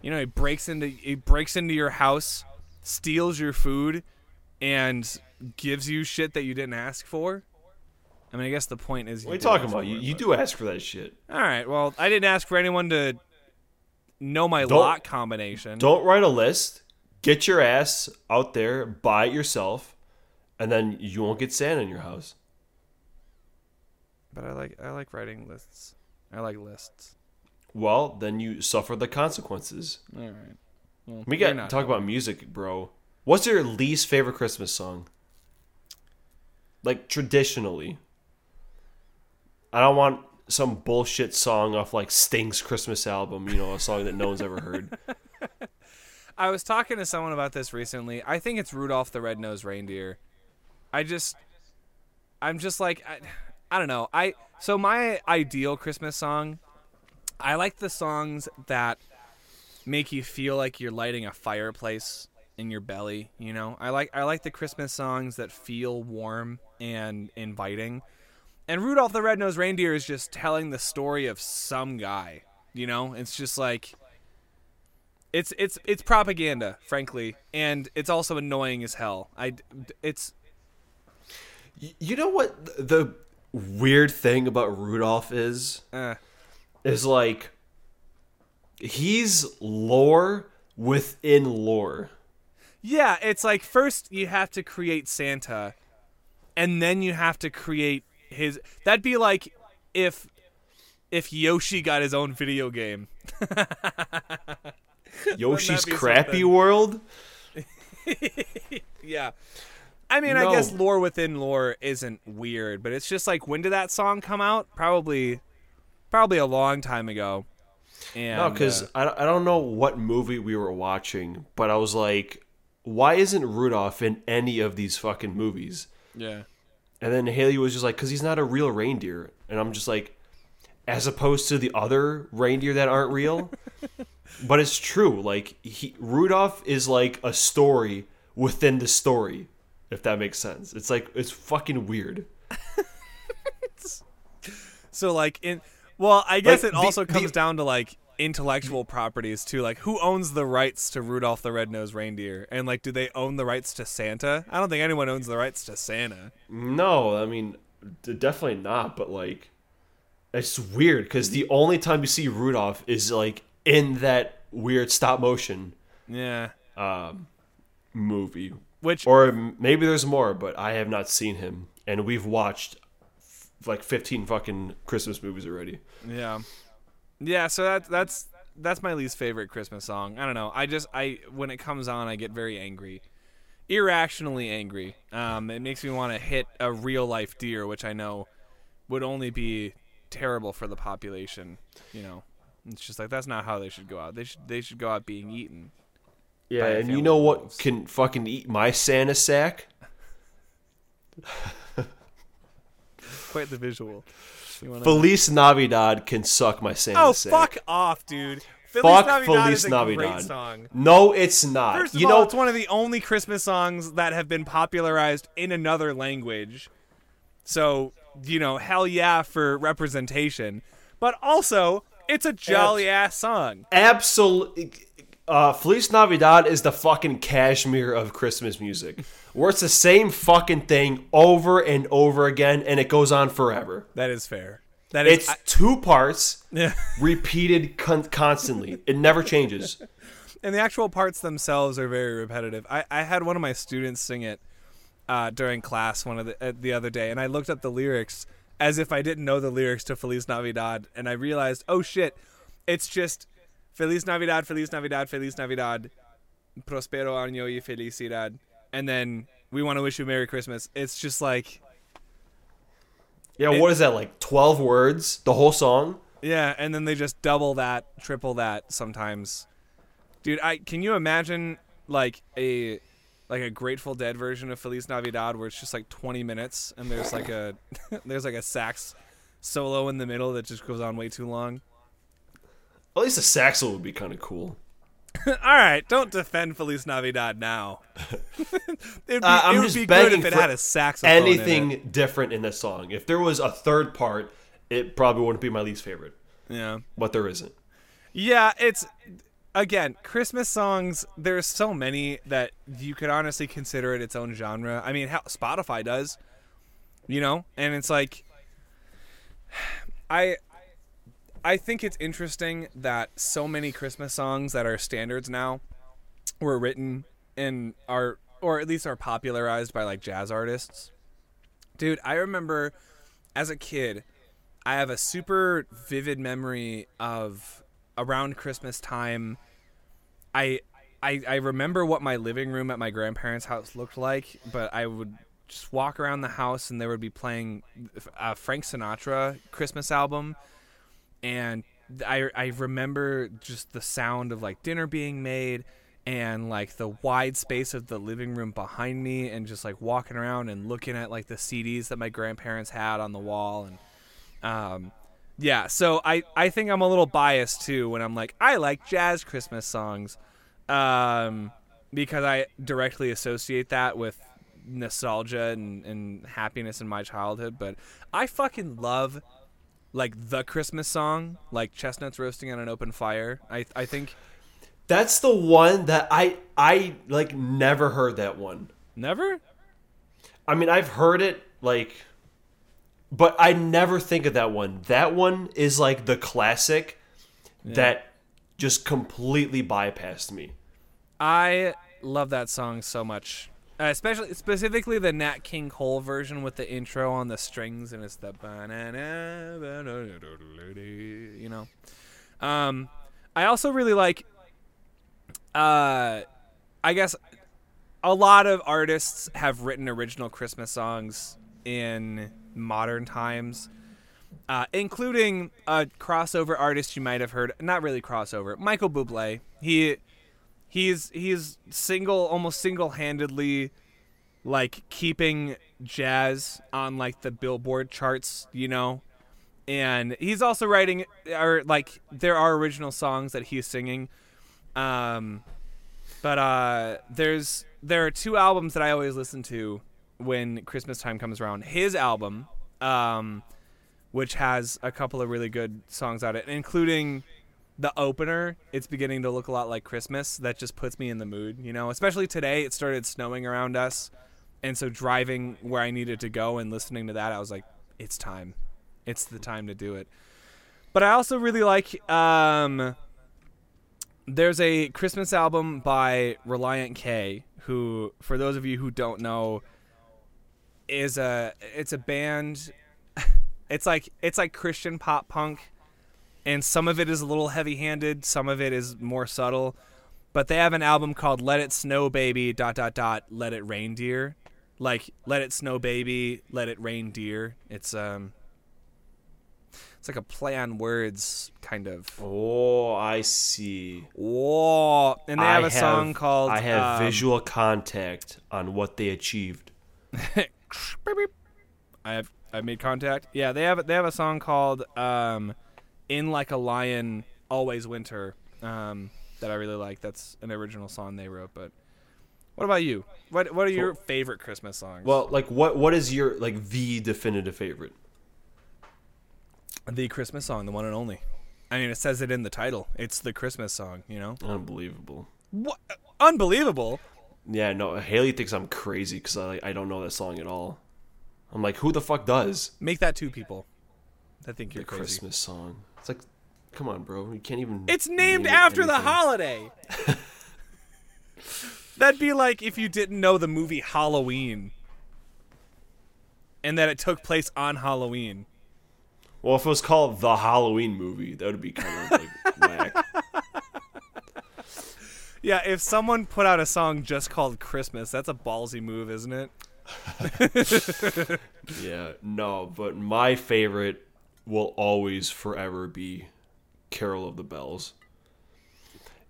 You know, he breaks into he breaks into your house, steals your food, and gives you shit that you didn't ask for. I mean, I guess the point is. What are you talking about? You, you do ask for that shit. All right. Well, I didn't ask for anyone to know my Don't- lock combination. Don't write a list. Get your ass out there, buy it yourself, and then you won't get sand in your house. But I like I like writing lists. I like lists. Well, then you suffer the consequences. All right. Well, We got not talk about music, bro. What's your least favorite Christmas song? Like traditionally. I don't want some bullshit song off like Sting's Christmas album, you know, a song that no one's ever heard. I was talking to someone about this recently. I think it's Rudolph the Red-Nosed Reindeer. I just I'm just like I, I don't know. I so my ideal Christmas song I like the songs that make you feel like you're lighting a fireplace in your belly, you know? I like I like the Christmas songs that feel warm and inviting. And Rudolph the Red-Nosed Reindeer is just telling the story of some guy, you know? It's just like it's it's it's propaganda, frankly, and it's also annoying as hell. I it's you know what the weird thing about Rudolph is? uh, Is like he's lore within lore. yeah, it's like first you have to create Santa, and then you have to create his. That'd be like if if Yoshi got his own video game. Yoshi's Crappy something? World? Yeah. I mean, I guess lore within lore isn't weird, but it's just like when did that song come out? Probably, probably a long time ago. And No, because uh, I, don't- I don't know what movie we were watching, but I was like, why isn't Rudolph in any of these fucking movies? yeah, And then Haley was just like, because he's not a real reindeer. And I'm just like, as opposed to the other reindeer that aren't real. but it's true. Like, he, Rudolph is like a story within the story, if that makes sense. It's like, it's fucking weird. So like in well, I guess Like, it also the- comes down to like intellectual properties too. Like who owns the rights to Rudolph the Red-Nosed Reindeer? And like do they own the rights to Santa? I don't think anyone owns the rights to Santa. No, I mean, definitely not. But like, it's weird because the only time you see Rudolph is like in that weird stop motion Yeah. Um movie, Which or maybe there's more, but I have not seen him, and we've watched f- like 15 fucking Christmas movies already. yeah. Yeah, so that that's that's my least favorite Christmas song. I don't know. I just I when it comes on I get very angry. Irrationally angry. Um it makes me want to hit a real life deer, which I know would only be terrible for the population, you know. It's just like that's not how they should go out. They should they should go out being eaten. Yeah, and you know what wolves. can fucking eat my Santa sack? Quite the visual. You wanna- Feliz Navidad can suck my Santa oh, sack. fuck off, dude. Feliz Fuck Navidad Feliz is a Navidad. great song. No, it's not. First of you all, know, it's one of the only Christmas songs that have been popularized in another language. So, you know, hell yeah for representation. But also, it's a jolly ass song. absolute uh, Feliz Navidad is the fucking Kashmir of Christmas music, where it's the same fucking thing over and over again, and it goes on forever. That is fair. That is It's I- two parts, yeah. repeated con- constantly. It never changes. and the actual parts themselves are very repetitive. I, I had one of my students sing it uh, during class one of the uh, the other day, and I looked up the lyrics as if I didn't know the lyrics to Feliz Navidad, and I realized, oh shit, it's just Feliz Navidad, Feliz Navidad, Feliz Navidad, Prospero año y felicidad, and then we want to wish you Merry Christmas. It's just like, Yeah, what is that like? Twelve words, the whole song. yeah, and then they just double that, triple that sometimes. Dude, I can you imagine like a like a Grateful Dead version of Feliz Navidad where it's just like 20 minutes and there's like a there's like a sax solo in the middle that just goes on way too long. At least a saxo would be kind of cool. All right, don't defend Feliz Navidad now. It'd be, Uh, I'm it would just be good if it had a saxophone. in. Anything different in this song? If there was a third part, it probably wouldn't be my least favorite. Yeah. But there isn't. Yeah, it's again Christmas songs. There's so many that you could honestly consider it its own genre. I mean, how Spotify does, you know, and it's like, I, I think it's interesting that so many Christmas songs that are standards now were written and are or at least are popularized by like jazz artists. Dude, I remember as a kid, I have a super vivid memory of around Christmas time. I I, I remember what my living room at my grandparents' house looked like, but I would just walk around the house and they would be playing a Frank Sinatra Christmas album, and I I remember just the sound of like dinner being made and like the wide space of the living room behind me and just like walking around and looking at like the CDs that my grandparents had on the wall and um yeah so I I think I'm a little biased too when I'm like I like jazz Christmas songs um because I directly associate that with nostalgia and, and happiness in my childhood but I fucking love like the Christmas song like chestnuts roasting on an open fire I I think That's the one that I I like never heard that one. never I mean, I've heard it like but I never think of that one. That one is like the classic that just completely bypassed me. I love that song so much. Uh, especially specifically the Nat King Cole version with the intro on the strings and it's the banana you know. Um I also really like uh I guess a lot of artists have written original Christmas songs in modern times. Uh, including a crossover artist you might have heard, not really crossover, Michael Bublé. He he's he's single almost single-handedly like keeping jazz on like the billboard charts you know? And he's also writing or like there are original songs that he's singing. Um but uh there's there are two albums that i always listen to when christmas time comes around. His album um which has a couple of really good songs on it including the opener, it's beginning to look a lot like Christmas. That just puts me in the mood, you know. Especially today, it started snowing around us, and so driving where I needed to go and listening to that, I was like, "It's time, it's the time to do it." But I also really like. Um, there's a Christmas album by Relient K, who, for those of you who don't know, is a it's a band. It's like it's like Christian pop punk and some of it is a little heavy-handed some of it is more subtle but they have an album called let it snow baby dot dot dot let it rain dear like let it snow baby let it rain dear it's um it's like a play on words kind of Oh, I see. whoa and they have I a song called I have um, visual contact on what they achieved. I have I made contact. Yeah, they have they have a song called um, "In Like a Lion, Always Winter" um, that I really like. That's an original song they wrote. But what about you? What what are your favorite Christmas songs? Well, like what what is your like the definitive favorite? the Christmas song, the one and only. I mean, it says it in the title. It's the Christmas song. You know, Unbelievable. what? Unbelievable. Yeah, no, Haley thinks I'm crazy because I I don't know that song at all. I'm like, who the fuck does Make that two people. I think you're the crazy. Christmas song? It's like, come on, bro, you can't even. It's named name after the holiday. That'd be like if you didn't know the movie Halloween and that it took place on Halloween. Well, if it was called the Halloween movie, that would be kind of like whack. Yeah, if someone put out a song just called Christmas, that's a ballsy move, isn't it? Yeah, no, but my favorite will always forever be Carol of the Bells.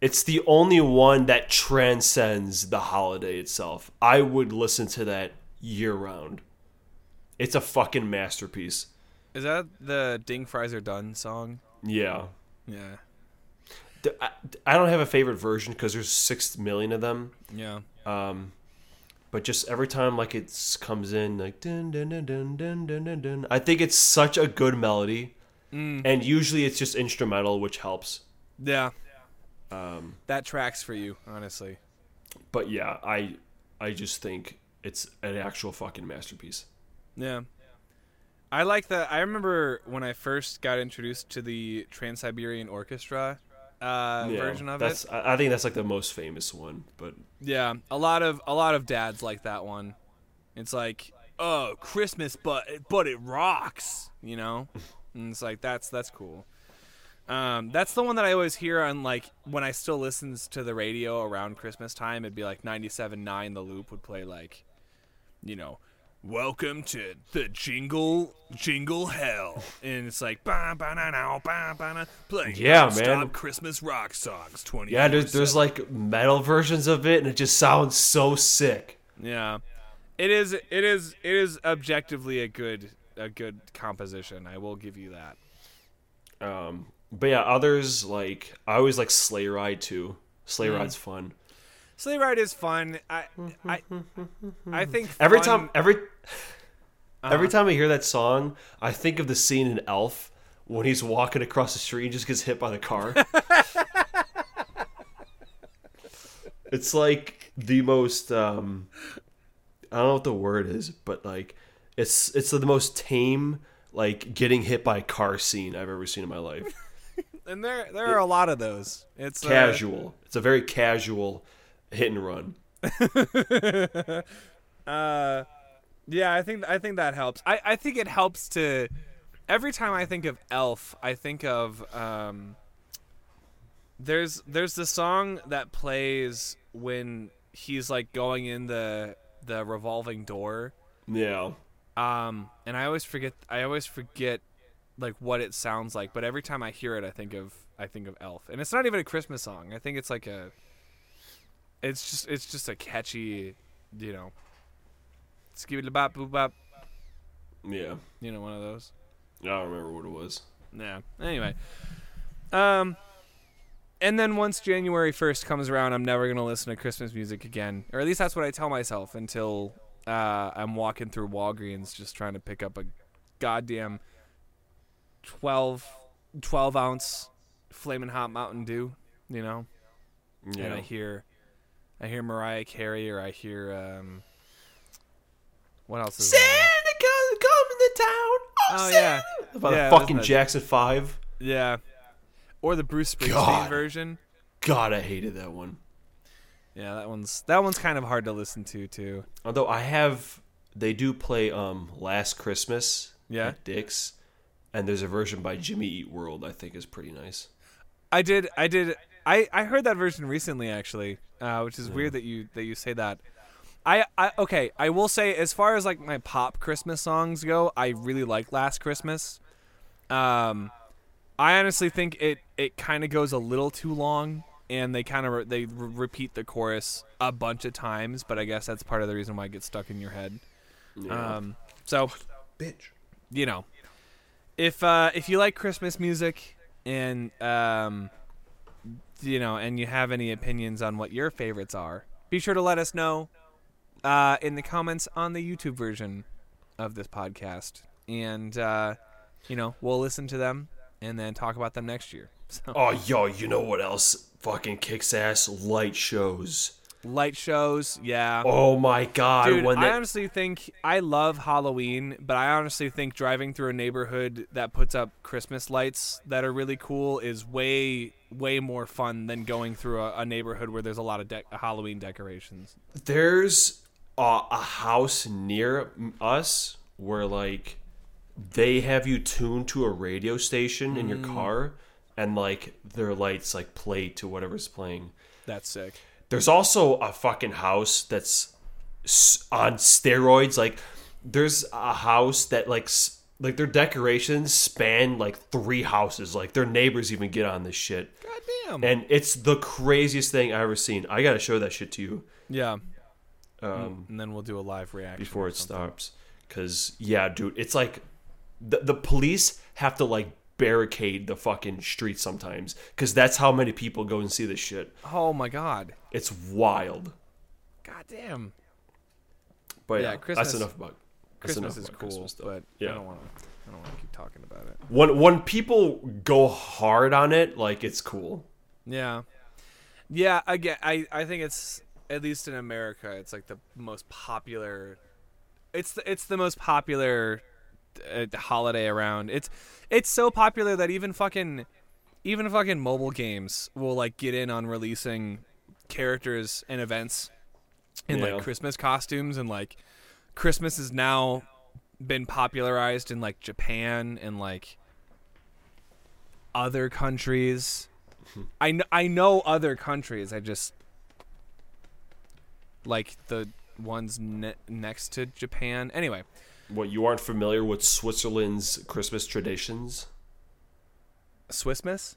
It's the only one that transcends the holiday itself. I would listen to that year round. It's a fucking masterpiece. Is that the Ding Fries Are Done song? Yeah. Yeah. I don't have a favorite version because there's six million of them. Yeah. Um, but just every time like it comes in like dun, dun, dun, dun, dun, dun, dun, dun. i think it's such a good melody. Mm. and usually it's just instrumental which helps. Yeah. Um, that tracks for you honestly. but yeah i i just think it's an actual fucking masterpiece. Yeah. I like that i remember when i first got introduced to the trans-siberian orchestra uh, Yeah, version of that's, it. I I think that's like the most famous one, but Yeah, a lot of a lot of dads like that one. It's like, oh, Christmas, but but it rocks, you know. And it's like that's that's cool. Um, that's the one that I always hear on like when I still listens to the radio around Christmas time. It'd be like 97.9 The Loop would play like, you know, welcome to the jingle jingle hell, and it's like ba ba na na ba ba na playing Yeah, man. Christmas rock songs. Twenty yeah, there's there's like metal versions of it, and it just sounds so sick. Yeah, it is. It is. It is objectively a good a good composition. I will give you that. Um, but yeah, others like I always like Sleigh Ride too. Sleigh Mm. Ride's fun. Sleigh Ride is fun. I I I think Every fun- time, every Uh-huh. every time I hear that song, I think of the scene in Elf when he's walking across the street and just gets hit by the car. it's like the most um, I don't know what the word is, but like it's it's the most tame like getting hit by a car scene I've ever seen in my life. and there there are a lot of those. It's uh, Casual. It's a very casual hit and run. Uh, yeah, I think I think that helps. I I think it helps to. Every time I think of Elf, I think of um. There's there's the song that plays when he's like going in the the revolving door. Yeah. Um, and I always forget. I always forget, like what it sounds like. But every time I hear it, I think of I think of Elf, and it's not even a Christmas song. I think it's like a. It's just it's just a catchy, you know. Skibidi bop boop bop, Yeah. you know, one of those. I don't remember what it was. Yeah. Anyway, um, and then once January first comes around, I'm never gonna listen to Christmas music again, or at least that's what I tell myself until uh, I'm walking through Walgreens just trying to pick up a goddamn 12, 12 ounce flaming hot Mountain Dew, you know, Yeah. and I hear, I hear Mariah Carey, or I hear um, what else is there? come, come to the town. Oh yeah, About Yeah, the fucking wasn't it- Jackson Five. yeah, or the Bruce Springsteen God. version. God, I hated that one. Yeah, that one's that one's kind of hard to listen to too. Although I have, they do play um Last Christmas. Yeah. At Dick's, and there's a version by Jimmy Eat World. I think is pretty nice. I did I did I I heard that version recently actually, uh, which is weird that you that you say that. I, I okay, I will say as far as like my pop Christmas songs go, I really like Last Christmas. Um I honestly think it it kind of goes a little too long and they kind of re- they re- repeat the chorus a bunch of times, but I guess that's part of the reason why it gets stuck in your head. Yeah. Um so Bitch. you know, if uh, if you like Christmas music and um, you know, and you have any opinions on what your favorites are, be sure to let us know uh, in the comments on the YouTube version of this podcast, and uh, you know, we'll listen to them and then talk about them next year. So, Oh, yo, you know what else fucking kicks ass? Light shows. light shows, yeah. Oh my god, Dude, I honestly think I love Halloween, but I honestly think driving through a neighborhood that puts up Christmas lights that are really cool is way way more fun than going through a, a neighborhood where there's a lot of de- Halloween decorations. there's a, a house near us where like they have you tuned to a radio station in your Mm. car and like their lights like play to whatever's playing That's sick. there's also a fucking house that's s- on steroids like there's a house that like s- like their decorations span like three houses like their neighbors even get on this shit God damn. and it's the craziest thing i've ever seen i gotta show that shit to you yeah. um, And then we'll do a live reaction before it something. stops. Cause yeah, dude, it's like the the police have to like barricade the fucking streets sometimes because that's how many people go and see this shit. Oh my god. It's wild. God damn. But Yeah, yeah, Christmas- that's enough about that's Christmas is cool, Christmas but Yeah. I don't want to. I don't want to keep talking about it. when when people go hard on it, like it's cool. Yeah, yeah. Again, I I think it's at least in America, it's like the most popular. It's the, it's the most popular uh, holiday around. It's it's so popular that even fucking even fucking mobile games will like get in on releasing characters and events in Yeah. like Christmas costumes and like Christmas has now been popularized in like Japan and like other countries. I kn- I know other countries. I just like the ones ne- next to Japan. Anyway, What you aren't familiar with Switzerland's Christmas traditions? Swiss Miss,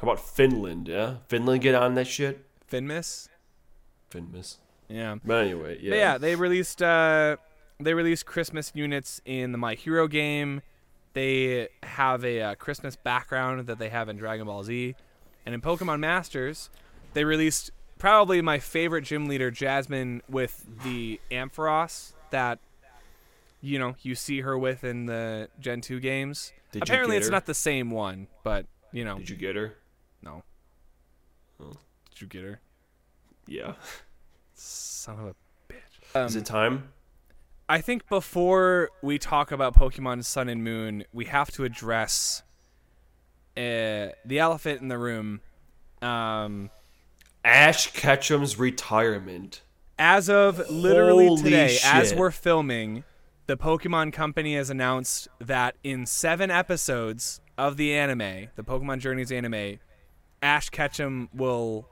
How about Finland? Yeah, Finland get on that shit. Finmiss. Finmas. Yeah. But anyway, yeah. But yeah, they released uh, they released Christmas units in the My Hero game. They have a uh, Christmas background that they have in Dragon Ball Z, and in Pokemon Masters, they released probably my favorite gym leader, Jasmine, with the Ampharos that you know you see her with in the Gen two games. Did you Apparently, it's her? not the same one, but you know, Did you get her? no. Oh. Did you get her? Yeah. Son of a bitch. Is it time? I think before we talk about Pokemon Sun and Moon, we have to address uh, the elephant in the room. Um, Ash Ketchum's retirement. as of literally Holy today, as we're filming, the Pokemon Company has announced that in seven episodes of the anime, the Pokemon Journeys anime, Ash Ketchum will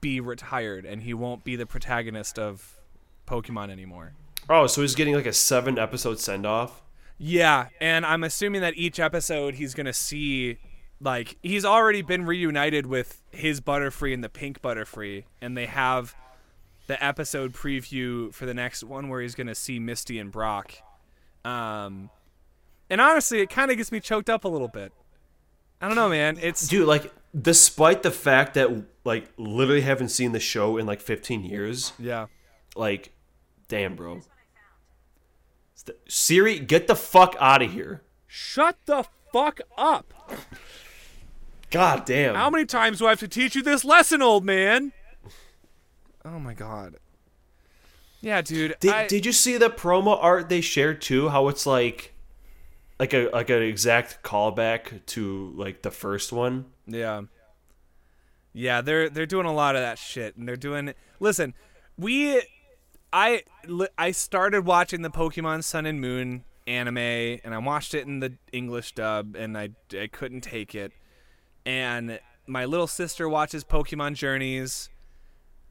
be retired and he won't be the protagonist of Pokemon anymore. Oh, so he's getting like a seven episode send off. Yeah, and I'm assuming that each episode he's gonna see, like he's already been reunited with his Butterfree and the Pink Butterfree, and they have the episode preview for the next one where he's gonna see Misty and Brock. Um, and honestly, it kind of gets me choked up a little bit. I don't know, man. It's Dude, like, despite the fact that like literally haven't seen the show in like 15 years, yeah, like, damn, bro. Siri, get the fuck out of here. shut the fuck up. God damn. How many times do I have to teach you this lesson, old man? Oh my god. Yeah, dude. Did, I- did you see the promo art they shared too? How it's like, like a like an exact callback to like the first one. Yeah. Yeah, they're they're doing a lot of that shit, and they're doing. Listen, we, I I started watching the Pokemon Sun and Moon anime, and I watched it in the English dub, and I I couldn't take it. And my little sister watches Pokemon Journeys,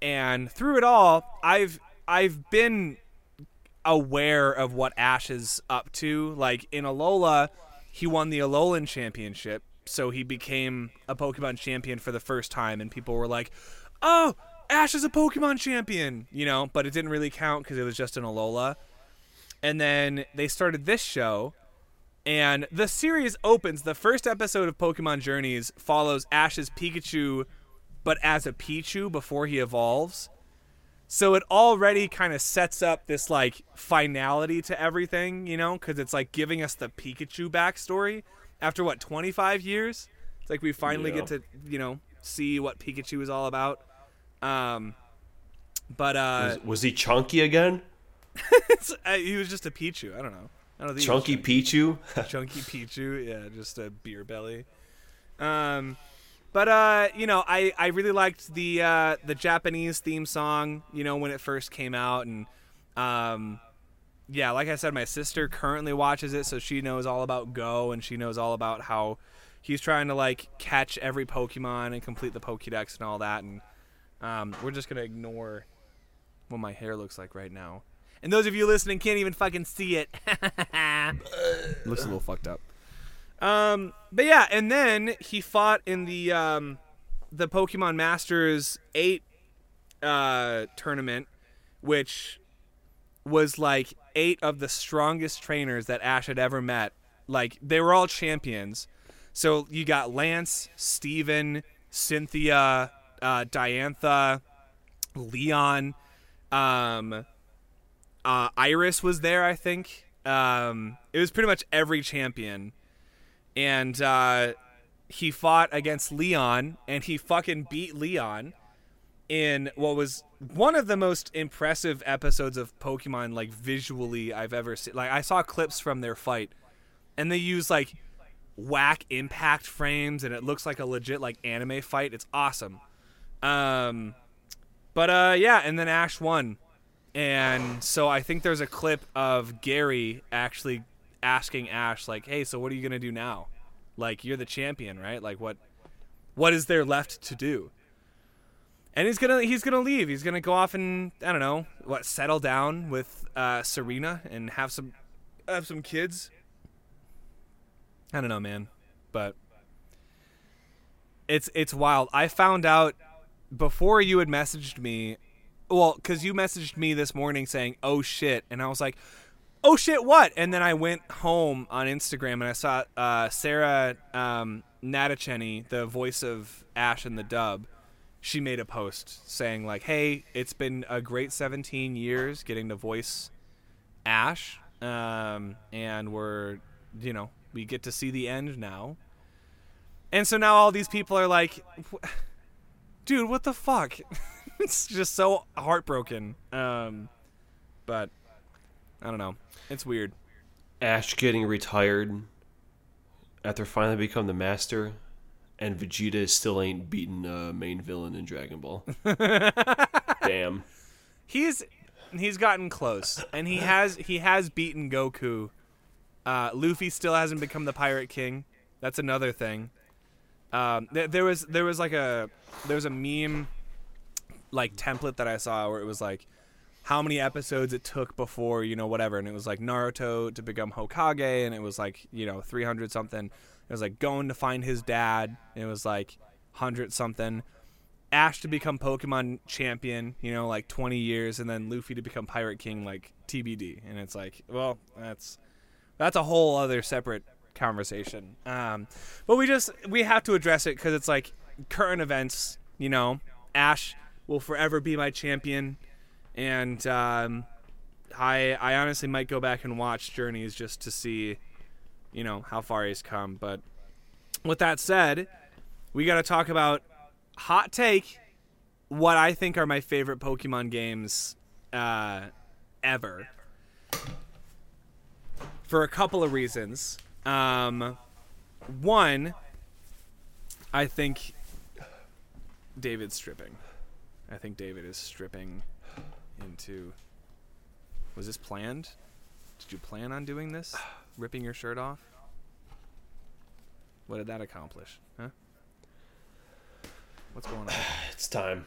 and through it all, I've I've been aware of what Ash is up to. Like in Alola, he won the Alolan Championship, so he became a Pokemon champion for the first time, and people were like, "Oh, Ash is a Pokemon champion," you know. But it didn't really count because it was just an Alola. And then they started this show, and the series opens. The first episode of Pokemon Journeys follows Ash's Pikachu, but as a Pichu before he evolves. So it already kind of sets up this like finality to everything, you know, because it's like giving us the Pikachu backstory after what 25 years. It's like we finally Yeah. get to you know see what Pikachu is all about. Um, but uh, Was, was he chunky again? uh, he was just a Pichu. I don't know. I don't think was Chunky Pichu. chunky Pichu. Yeah, just a beer belly. Um, but uh, you know, I I really liked the uh the Japanese theme song. You know, when it first came out, and um, yeah, like I said, my sister currently watches it, so she knows all about Goh, and she knows all about how he's trying to like catch every Pokemon and complete the Pokédex and all that. And um, we're just gonna ignore what my hair looks like right now. And those of you listening can't even fucking see it. looks a little fucked up. Um, but yeah, and then he fought in the um, the Pokemon Masters eight uh, tournament, which was like eight of the strongest trainers that Ash had ever met. Like they were all champions. So you got Lance, Steven, Cynthia, uh, Diantha, Leon, um, uh, Iris was there, I think. Um, it was pretty much every champion, and uh, he fought against Leon, and he fucking beat Leon in what was one of the most impressive episodes of Pokemon, like visually, I've ever seen. Like I saw clips from their fight, and they use like whack impact frames and it looks like a legit like anime fight. It's awesome. Um, but uh, yeah, and then Ash won, and so I think there's a clip of Gary actually asking Ash like, "Hey, so what are you gonna do now? Like, you're the champion, right? Like, what what is there left to do?" And he's gonna he's gonna leave. He's gonna go off and I don't know what settle down with uh, Serena and have some have some kids. I don't know, man, but it's it's wild. I found out before you had messaged me, well, because you messaged me this morning saying, "Oh shit," and I was like, "Oh shit, what?" And then I went home on Instagram and I saw uh, Sarah um, Natochenny, the voice of Ash in the dub. She made a post saying like, "Hey, it's been a great 17 years getting to voice Ash, um, and we're, you know, we get to see the end now." And so now all these people are like, dude, what the fuck? it's just so heartbroken. Um, but I don't know. It's weird. Ash getting retired after finally become the master, and Vegeta still ain't beaten uh, main villain in Dragon Ball. Damn. He's he's gotten close, and he has he has beaten Goku. Uh, Luffy still hasn't become the Pirate King. That's another thing. Um, there, there was there was like a there was a meme like template that I saw where it was like how many episodes it took before you know whatever, and it was like Naruto to become Hokage, and it was like you know 300 something. It was like going to find his dad. It was like hundred something. Ash to become Pokemon champion, you know, like 20 years, and then Luffy to become Pirate King, like TBD. And it's like, well, that's that's a whole other separate conversation. Um, but we just we have to address it because it's like current events. You know, Ash will forever be my champion, and um, I I honestly might go back and watch Journeys just to see, you know, how far he's come. But with that said, we got to talk about hot take. What I think are my favorite Pokemon games uh, ever for a couple of reasons. Um, one, I think David's stripping. I think David is stripping into. Was this planned? Did you plan on doing this? Ripping your shirt off? What did that accomplish? Huh? What's going on? It's time.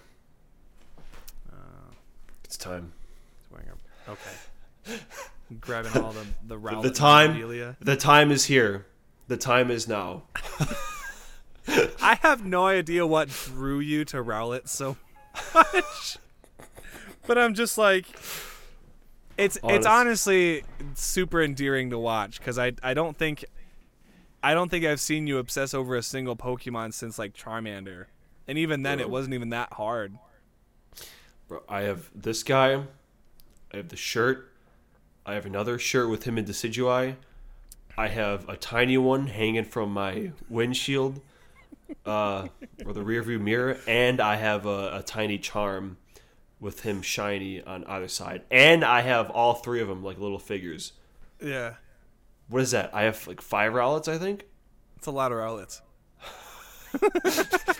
Uh, It's time. he's wearing a, okay. Grabbing all the the Rowlet the time memorabilia. the time is here. The time is now. I have no idea what drew you to Rowlet so much. but I'm just like it's it's honestly super endearing to watch cuz I I don't think I don't think I've seen you obsess over a single Pokemon since like Charmander. And even then it wasn't even that hard. Bro, I have this guy. I have the shirt. I have another shirt with him in Decidueye. I have a tiny one hanging from my windshield, uh, or the rearview mirror, and I have a, a tiny charm with him shiny on either side. And I have all three of them like little figures. Yeah. What is that? I have like five Rowlets, I think. It's a lot of Rowlets.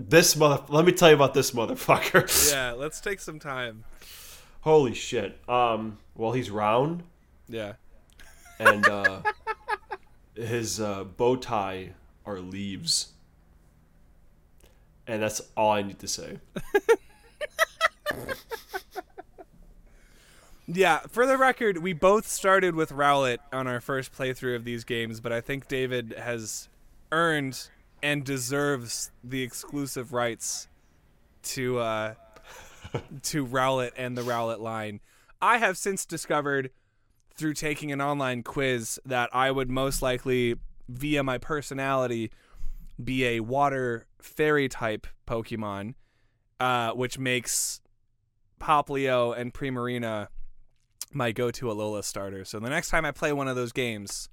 This mother. Let me tell you about this motherfucker. Yeah, let's take some time. Holy shit. Um. Well, he's round. Yeah. and uh, his uh, bow tie are leaves. And that's all I need to say. Yeah, for the record, we both started with Rowlet on our first playthrough of these games, but I think David has earned and deserves the exclusive rights to uh, to Rowlet and the Rowlet line. I have since discovered through taking an online quiz that I would most likely, via my personality, be a water fairy type Pokemon, uh, which makes Poplio and Primarina my go-to Alola starter. So the next time I play one of those games,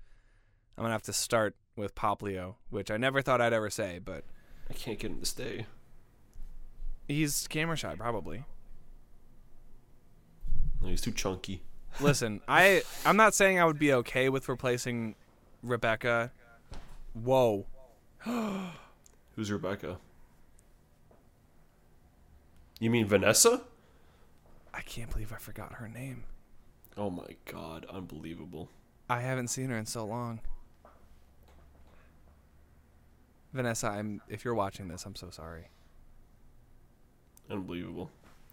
I'm gonna have to start with Poplio, which I never thought I'd ever say, but I can't get him to stay. he's camera shy probably. No, he's too chunky. Listen, I I'm not saying I would be okay with replacing Rebecca Whoa. Who's Rebecca? You mean Vanessa? I can't believe I forgot her name. Oh my god, unbelievable. I haven't seen her in so long. Vanessa, I'm if you're watching this, I'm so sorry. Unbelievable.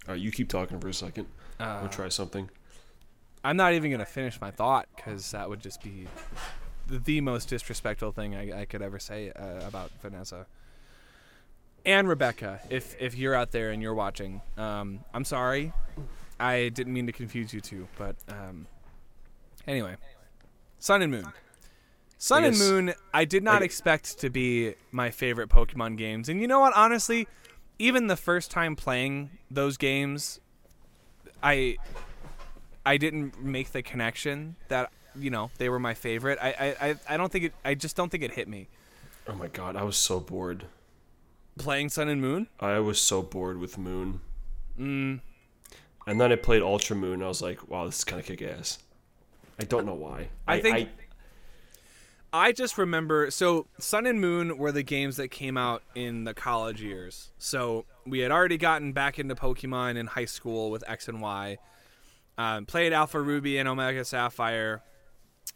All right, you keep talking for a second. I'm Uh, gonna try something. I'm not even gonna finish my thought because that would just be the, the most disrespectful thing I, I could ever say uh, about Vanessa and Rebecca. If if you're out there and you're watching, um, I'm sorry. I didn't mean to confuse you two, but um, anyway, Sun and Moon. Sun I and Moon, I did not I- expect to be my favorite Pokemon games, and you know what? Honestly, even the first time playing those games, I I didn't make the connection that you know they were my favorite. I, I- I don't think it. I just don't think it hit me Oh my god, I was so bored. Playing Sun and Moon. I was so bored with Moon. Mm, And then I played Ultra Moon, and I was like, wow, this is kind of kick ass. I don't know why. I think- I just remember so Sun and Moon were the games that came out in the college years. So we had already gotten back into Pokemon in high school with X and Y. Um, played Alpha Ruby and Omega Sapphire,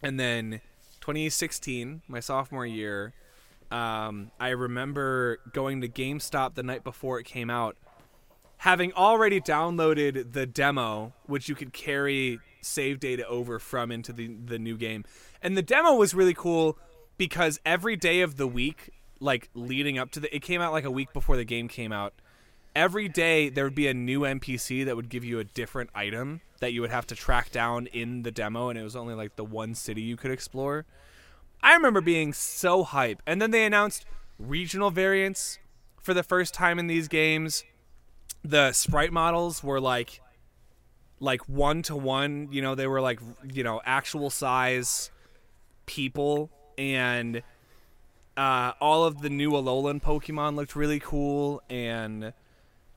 and then 2016, my sophomore year, um, I remember going to GameStop the night before it came out, having already downloaded the demo, which you could carry save data over from into the the new game. And the demo was really cool because every day of the week, like leading up to the, it came out like a week before the game came out. Every day there would be a new NPC that would give you a different item that you would have to track down in the demo, and it was only like the one city you could explore. I remember being so hype, and then they announced regional variants for the first time in these games. The sprite models were like like one to one, you know, they were like you know, actual size people and uh, all of the new Alolan Pokemon looked really cool and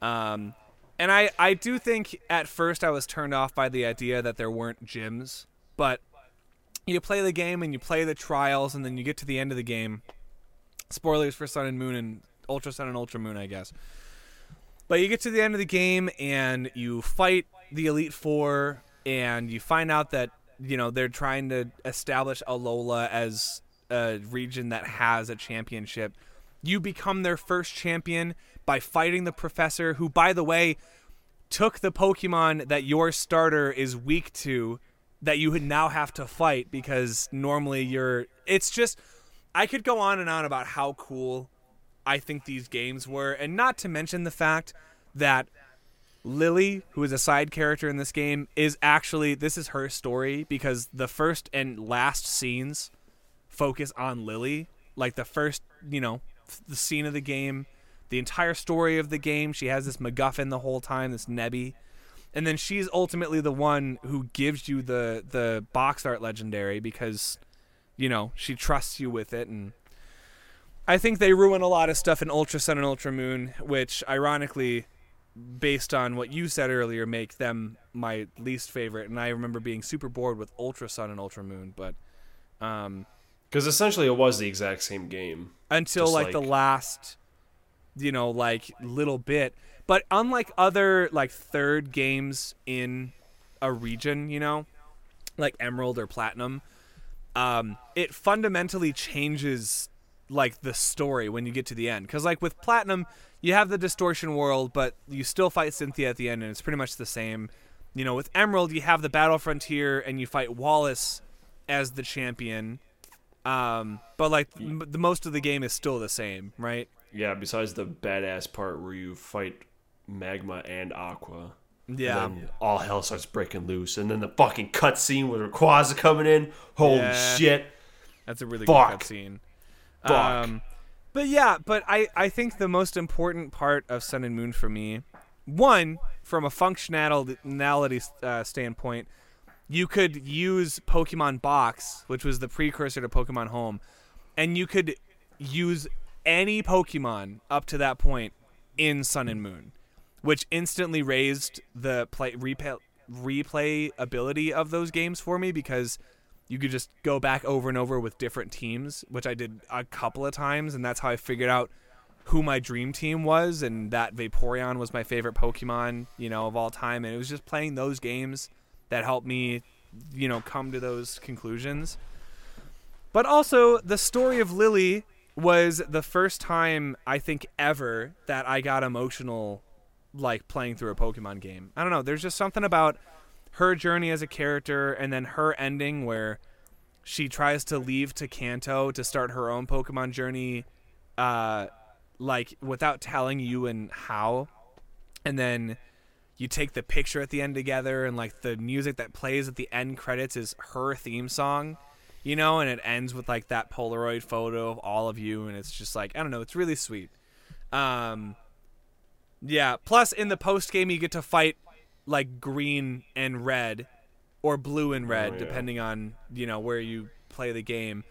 um and I I do think at first I was turned off by the idea that there weren't gyms, but you play the game and you play the trials and then you get to the end of the game. Spoilers for Sun and Moon and Ultra Sun and Ultra Moon, I guess. But you get to the end of the game and you fight the Elite Four, and you find out that you know they're trying to establish Alola as a region that has a championship. You become their first champion by fighting the professor, who, by the way, took the Pokemon that your starter is weak to, that you would now have to fight because normally you're. It's just. I could go on and on about how cool I think these games were, and not to mention the fact that Lillie, who is a side character in this game, is actually this is her story because the first and last scenes focus on Lillie. Like the first, you know, the scene of the game, the entire story of the game. She has this MacGuffin the whole time, this Nebby, and then she's ultimately the one who gives you the the box art legendary because, you know, she trusts you with it and. I think they ruin a lot of stuff in Ultra Sun and Ultra Moon, which ironically, based on what you said earlier, make them my least favorite. And I remember being super bored with Ultra Sun and Ultra Moon, but um, because essentially it was the exact same game. until Just like, the last, you know, like little bit. But unlike other like third games in a region, you know, like Emerald or Platinum, um, it fundamentally changes like the story when you get to the end. Because like with Platinum, you have the distortion world, but you still fight Cynthia at the end, and it's pretty much the same. You know, with Emerald, you have the Battle Frontier, and you fight Wallace as the champion. Um, but like m- the most of the game is still the same, right? Yeah, besides the badass part where you fight Magma and Aqua. Yeah. And then all hell starts breaking loose. And then the fucking cutscene with Rayquaza coming in. Holy Yeah. shit. That's a really Fuck. good cutscene. Fuck. Um, but yeah, but I, I think the most important part of Sun and Moon for me, one, from a functionality uh, standpoint, you could use Pokemon Box, which was the precursor to Pokemon Home, and you could use any Pokemon up to that point in Sun and Moon, which instantly raised the play replay replayability of those games for me because you could just go back over and over with different teams, which I did a couple of times, and that's how I figured out who my dream team was, and that Vaporeon was my favorite Pokemon, you know, of all time. And it was just playing those games that helped me, you know, come to those conclusions. But also, the story of Lillie was the first time I think ever that I got emotional, like playing through a Pokemon game. I don't know. There's just something about her journey as a character, and then her ending where she tries to leave to Kanto to start her own Pokemon journey, uh, like without telling you and how, and then you take the picture at the end together, and like the music that plays at the end credits is her theme song, you know, and it ends with like that Polaroid photo of all of you, and it's just like I don't know, it's really sweet. Um, yeah. Plus, in the post game, you get to fight like green and red, or blue and red, Oh, yeah. depending on you know where you play the game.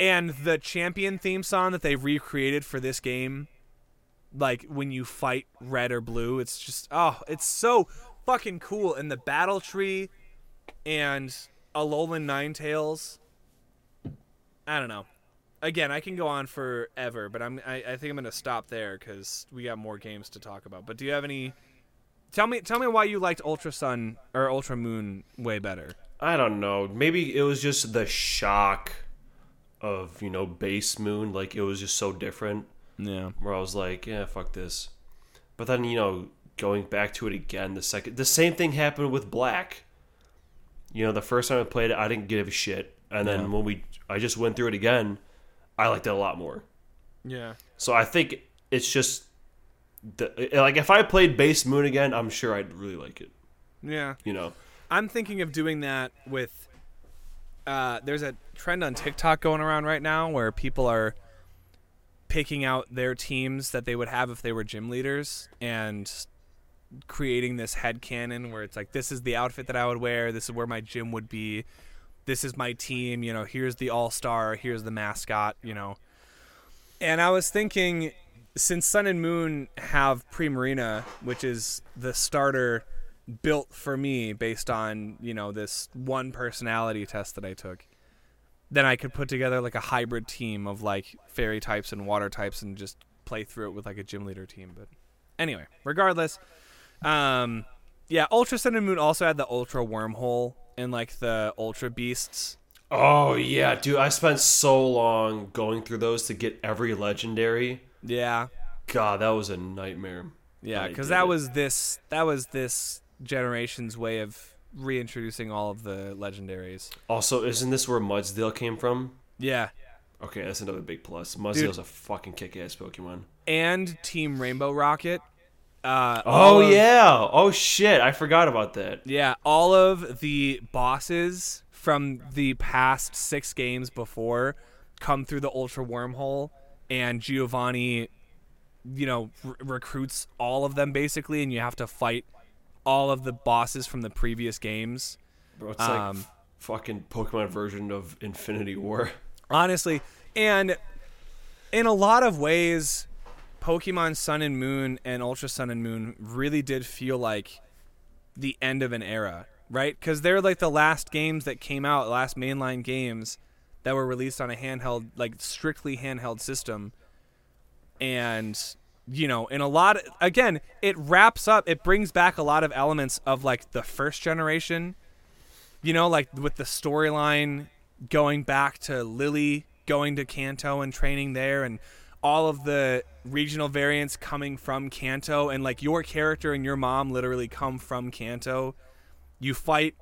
And the champion theme song that they recreated for this game, like when you fight red or blue, it's just oh, it's so fucking cool. And the battle tree, and Alolan Ninetales. I don't know. Again, I can go on forever, but I'm I, I think I'm gonna stop there because we got more games to talk about. But do you have any? Tell me, tell me why you liked Ultra Sun or Ultra Moon way better. I don't know. Maybe it was just the shock of you know base moon. Like it was just so different. Yeah. Where I was like, yeah, fuck this. But then you know going back to it again, the second the same thing happened with black. You know, the first time I played it, I didn't give a shit, and then Yeah. when we I just went through it again, I liked it a lot more. Yeah. So I think it's just the, like if I played base moon again, I'm sure I'd really like it. Yeah. You know. I'm thinking of doing that with. Uh, there's a trend on TikTok going around right now where people are picking out their teams that they would have if they were gym leaders and creating this head canon where it's like this is the outfit that I would wear, this is where my gym would be, this is my team, you know, here's the all-star, here's the mascot, you know. And I was thinking since Sun and Moon have Primarina, which is the starter built for me based on, you know, this one personality test that I took, then I could put together like a hybrid team of like fairy types and water types and just play through it with like a gym leader team. But anyway, regardless, um, yeah, Ultra Sun and Moon also had the Ultra Wormhole and like the Ultra Beasts. Oh yeah, dude! I spent so long going through those to get every legendary. Yeah, God, that was a nightmare. yeah, because that it. was this that was this generation's way of reintroducing all of the legendaries. Also, isn't this where Mudsdale came from? Yeah, Okay, that's another big plus. Mudsdale's a fucking kick-ass Pokemon. and Team Rainbow Rocket. Uh, Oh of- yeah! Oh shit! I forgot about that. yeah. All of the bosses from the past six games before come through the Ultra Wormhole, and Giovanni, you know, r- recruits all of them basically, and you have to fight all of the bosses from the previous games. Bro, it's like Um, f- fucking Pokemon version of Infinity War. honestly and in a lot of ways pokemon sun and moon and ultra sun and moon really did feel like the end of an era right? Because they're like the last games that came out last mainline games that were released on a handheld like strictly handheld system. And you know in a lot again it wraps up it brings back a lot of elements of like the first generation you know like with the storyline going back to Lillie going to Kanto and training there and all of the regional variants coming from Kanto and like your character and your mom literally come from Kanto. You fight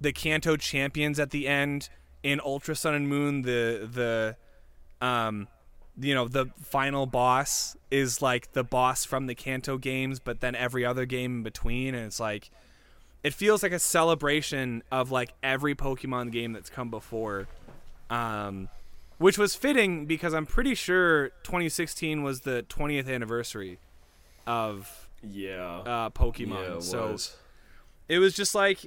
the Kanto champions at the end in Ultra Sun and Moon the the um you know the final boss is like the boss from the Kanto games but then every other game in between and it's like it feels like a celebration of like every Pokemon game that's come before. Um, which was fitting because I'm pretty sure 2016 was the 20th anniversary of Yeah. uh, Pokemon. yeah, it so was. it was just like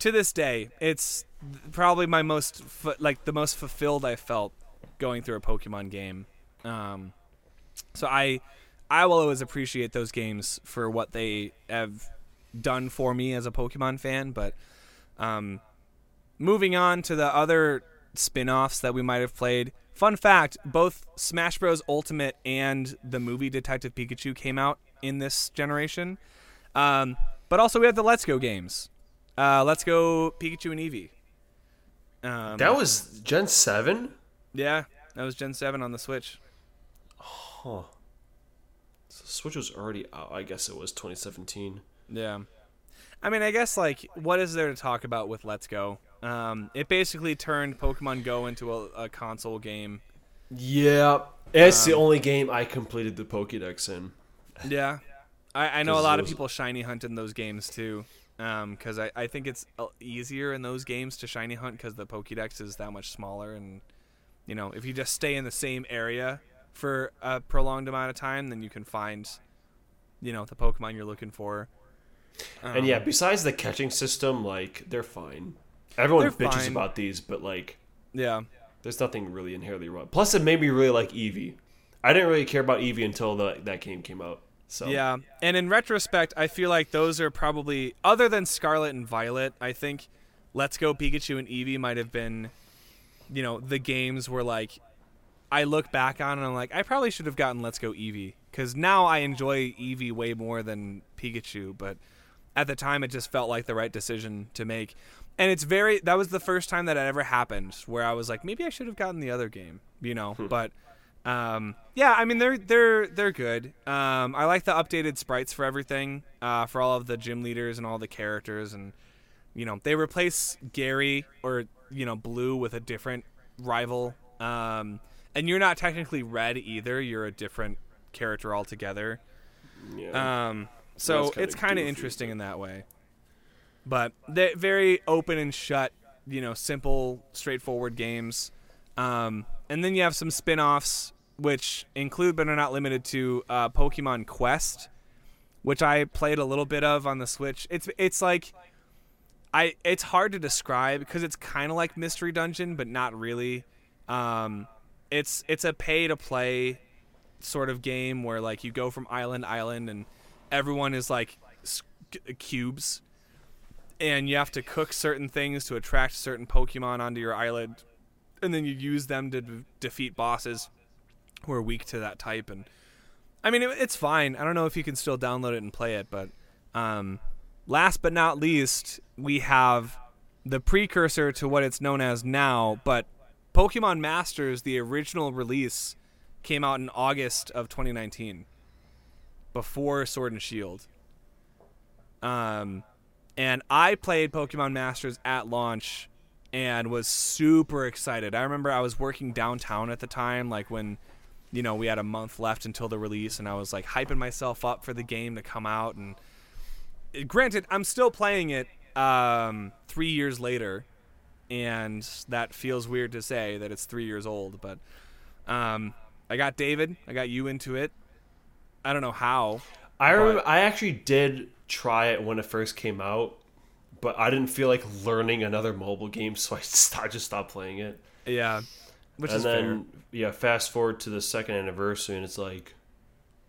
to this day, it's probably my most fu- like the most fulfilled I felt going through a Pokemon game. Um, so I I will always appreciate those games for what they have done for me as a Pokemon fan, but um, moving on to the other spin-offs that we might have played. Fun fact, both Smash Bros Ultimate and the movie Detective Pikachu came out in this generation. Um, but also we have the Let's Go games. Uh, Let's Go Pikachu and Eevee. Um, That was Gen 7? yeah, that was Gen 7 on the Switch. Huh. So Switch was already out. I guess it was 2017. Yeah. I mean, I guess like what is there to talk about with Let's Go? Um, it basically turned Pokemon Go into a, a console game. Yeah. It's the only game I completed the Pokédex in. Yeah, I, I know a lot it of people shiny hunt in those games too, because I, I think it's uh, easier in those games to shiny hunt because the Pokédex is that much smaller, and you know if you just stay in the same area for a prolonged amount of time, then you can find, you know, the Pokemon you're looking for. And yeah, besides the catching system, like, they're fine. Everyone They're bitches fine. about these, but, like, Yeah, there's nothing really inherently wrong. Plus, it made me really like Eevee. I didn't really care about Eevee until the, that game came out. So Yeah, and in retrospect, I feel like those are probably other than Scarlet and Violet. I think Let's Go Pikachu and Eevee might have been, you know, the games where like I look back on and I'm like, I probably should have gotten Let's Go Eevee because now I enjoy Eevee way more than Pikachu. But at the time, it just felt like the right decision to make. And it's very that was the first time that it ever happened where I was like, maybe I should have gotten the other game, you know. but um, yeah, I mean they're they're they're good. Um, I like the updated sprites for everything, uh, for all of the gym leaders and all the characters, and you know they replace Gary or you know Blue with a different rival. Um, and you're not technically Red either; you're a different character altogether. yeah. Um, so it's kind of interesting in that way. But they're very open and shut, you know, simple, straightforward games. Um, and then you have some spin offs, which include but are not limited to uh, Pokemon Quest, which I played a little bit of on the Switch. It's it's like I it's hard to describe because it's kind of like Mystery Dungeon, but not really. Um, it's it's a pay to play sort of game where like you go from island to island and everyone is like s- c- cubes and you have to cook certain things to attract certain pokemon onto your island and then you use them to d- defeat bosses who are weak to that type and i mean it, it's fine i don't know if you can still download it and play it but um, last but not least we have the precursor to what it's known as now but pokemon masters the original release came out in August of 2019, before Sword and Shield. Um, and I played Pokemon Masters at launch and was super excited. I remember I was working downtown at the time, like when, you know, we had a month left until the release, and I was like hyping myself up for the game to come out. And granted, I'm still playing it um, three years later, and that feels weird to say that it's three years old, but. Um, I got David. I got you into it. I don't know how. I remember I actually did try it when it first came out, but I didn't feel like learning another mobile game, so I st- I just stopped playing it. Yeah, which and is then yeah, fast forward to the second anniversary, and it's like,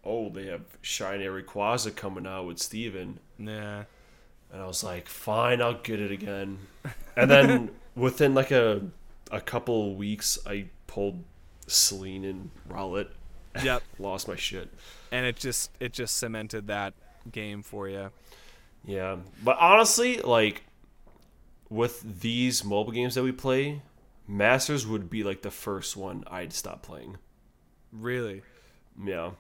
oh, they have Shiny Rayquaza coming out with Steven. Yeah. And I was like, fine, I'll get it again. And then within like a a couple weeks, I pulled Selene and Rowlet. Yep. Lost my shit. And it just it just cemented that game for you. Yeah, but honestly, like with these mobile games that we play, Masters would be like the first one I'd stop playing. Really. Yeah.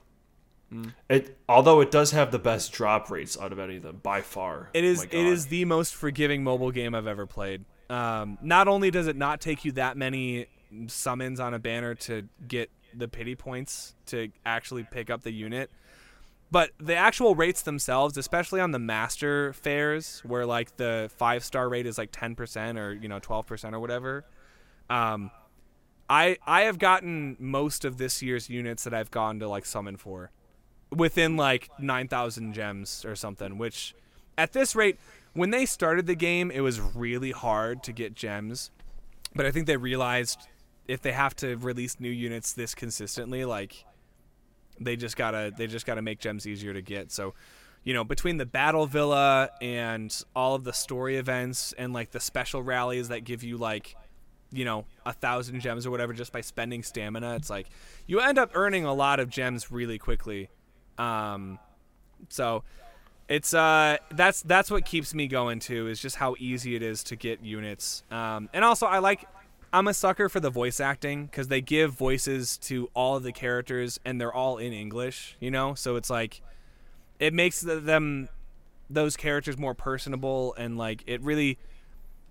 Hmm. It although it does have the best drop rates out of any of them by far. It is My it is the most forgiving mobile game I've ever played. Um, not only does it not take you that many summons on a banner to get the pity points to actually pick up the unit, but the actual rates themselves, especially on the master fairs, where like the five star rate is like ten percent or you know twelve percent or whatever. Um, I I have gotten most of this year's units that I've gone to like summon for within like 9,000 gems or something, which at this rate, when they started the game, it was really hard to get gems. But I think they realized if they have to release new units this consistently, like they just gotta they just gotta make gems easier to get. So you know, between the battle villa and all of the story events and like the special rallies that give you like, you know, a thousand gems or whatever just by spending stamina, it's like you end up earning a lot of gems really quickly. Um, so it's uh that's that's what keeps me going too is just how easy it is to get units. Um, and also I like I'm a sucker for the voice acting because they give voices to all of the characters and they're all in English, you know. So it's like it makes them those characters more personable and like it really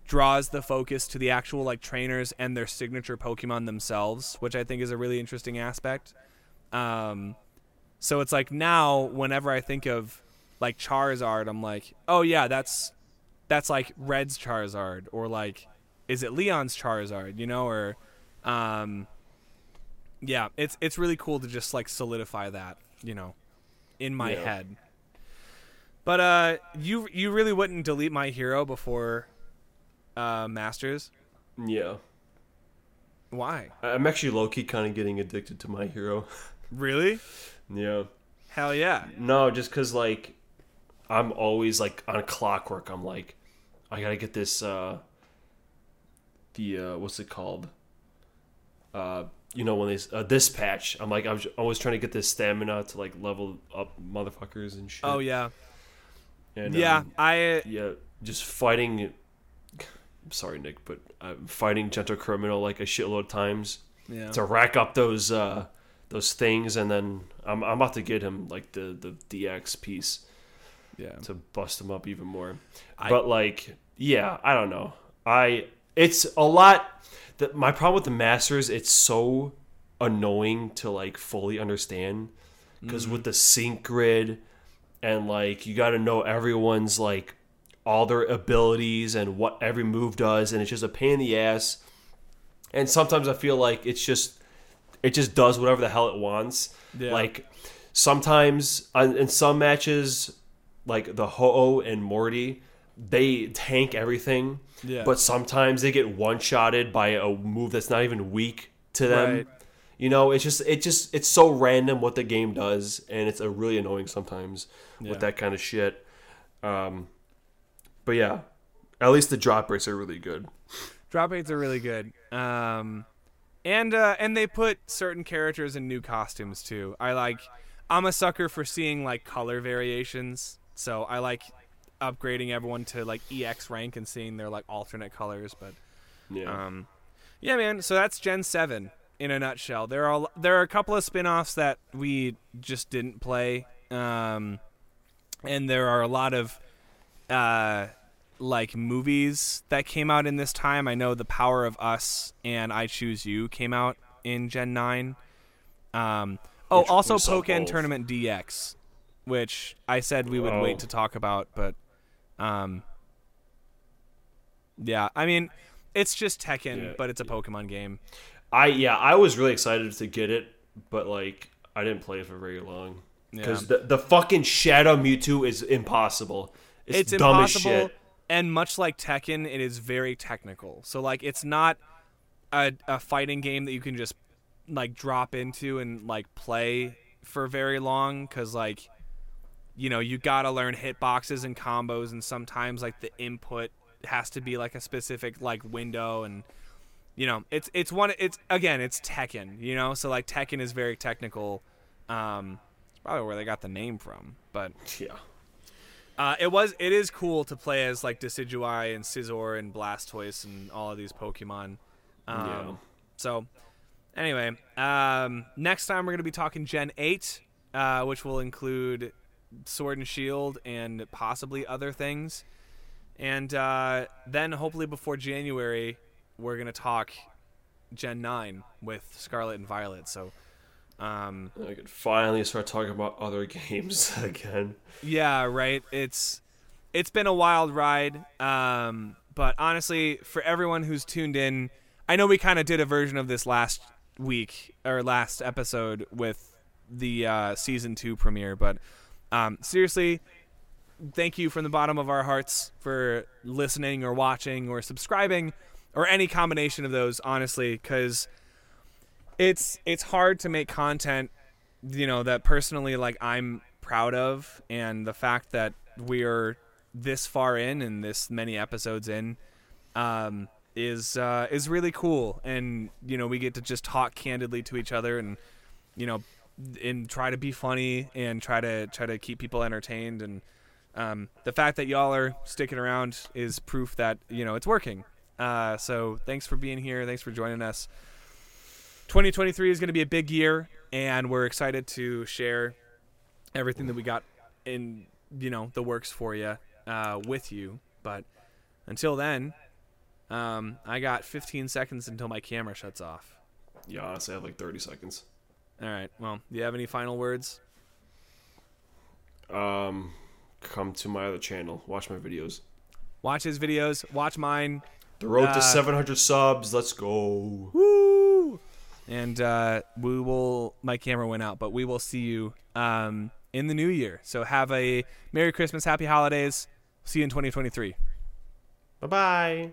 draws the focus to the actual like trainers and their signature Pokemon themselves, which I think is a really interesting aspect. Um, so it's like now whenever I think of like Charizard, I'm like, oh yeah, that's that's like Red's Charizard or like is it Leon's Charizard, you know, or um yeah, it's it's really cool to just like solidify that, you know, in my Yeah. head. But uh you you really wouldn't delete my hero before uh Masters? Yeah. Why? I'm actually low key kind of getting addicted to my hero. Really? yeah. Hell yeah. No, just because, like, I'm always, like, on clockwork. I'm like, I gotta get this, uh, the, uh, what's it called? Uh, you know, when they, uh, this patch. I'm like, I was always trying to get this stamina to, like, level up motherfuckers and shit. Oh yeah. And, Yeah, um, I yeah, just fighting. I'm sorry, Nick, but I'm fighting Gentle Criminal like a shitload of times yeah. to rack up those uh, those things, and then I'm, I'm about to get him like the the DX piece yeah. to bust him up even more. I- but like, yeah, I don't know. I it's a lot. The, my problem with the Masters, it's so annoying to like fully understand because with mm-hmm. the sync grid and like you got to know everyone's like all their abilities and what every move does, and it's just a pain in the ass. And sometimes I feel like it's just it just does whatever the hell it wants. Yeah. Like sometimes uh, in some matches, like the Ho-Oh and Morty, they tank everything. Yeah. But sometimes they get one shotted by a move that's not even weak to them. Right. You know, it's just it just it's so random what the game does, and it's a really annoying sometimes Yeah. with that kind of shit. Um, but yeah, at least the drop rates are really good. Drop eights are really good. Um, and uh, and they put certain characters in new costumes too. I like. I'm a sucker for seeing like color variations, so I like upgrading everyone to like EX rank and seeing their like alternate colors. But Yeah. um, yeah, man. So that's Gen Seven in a nutshell. There are there are a couple of spin-offs that we just didn't play, um, and there are a lot of uh, like movies that came out in this time. I know The Power of Us and I Choose You came out in Gen Nine. Um, oh, Which also Pokkén. Tournament DX, which I said we would Oh. wait to talk about, but um, yeah, I mean, it's just Tekken, Yeah. but it's a Pokemon game. I yeah, I was really excited to get it, but like I didn't play it for very long Yeah. because the the fucking Shadow Mewtwo is impossible. It's, it's dumb impossible as shit. and much like tekken it is very technical so like it's not a, a fighting game that you can just like drop into and like play for very long because like you know you gotta learn hitboxes and combos and sometimes like the input has to be like a specific like window and you know it's it's one it's again it's tekken you know so like tekken is very technical um it's probably where they got the name from but Yeah. uh, it was. It is cool to play as like Decidueye and Scizor and Blastoise and all of these Pokemon. Um, Yeah. So, anyway, um, next time we're gonna be talking Gen Eight, uh, which will include Sword and Shield and possibly other things. And uh, then hopefully before January, we're gonna talk Gen Nine with Scarlet and Violet. So. Um, I could finally start talking about other games again. Yeah, right. It's it's been a wild ride. Um, but honestly, for everyone who's tuned in, I know we kind of did a version of this last week or last episode with the uh, season two premiere. But um, seriously, thank you from the bottom of our hearts for listening or watching or subscribing or any combination of those. Honestly, because it's it's hard to make content you know that personally like i'm proud of, and the fact that we're this far in and this many episodes in um, is uh, is really cool. And you know, we get to just talk candidly to each other, and you know, and try to be funny and try to try to keep people entertained. And um, the fact that y'all are sticking around is proof that you know it's working. Uh, so thanks for being here. Thanks for joining us. 2023 is going to be a big year, and we're excited to share everything that we got in you know the works for you uh, with you. But until then, um, I got 15 seconds until my camera shuts off. Yeah, I have like 30 seconds. All right. Well, do you have any final words? Um, come to my other channel. Watch my videos. Watch his videos. Watch mine. The road Uh, to 700 subs. Let's go. Woo! And uh, we will. My camera went out, but we will see you um, in the new year. So have a Merry Christmas, Happy Holidays. See you in 2023. Bye bye.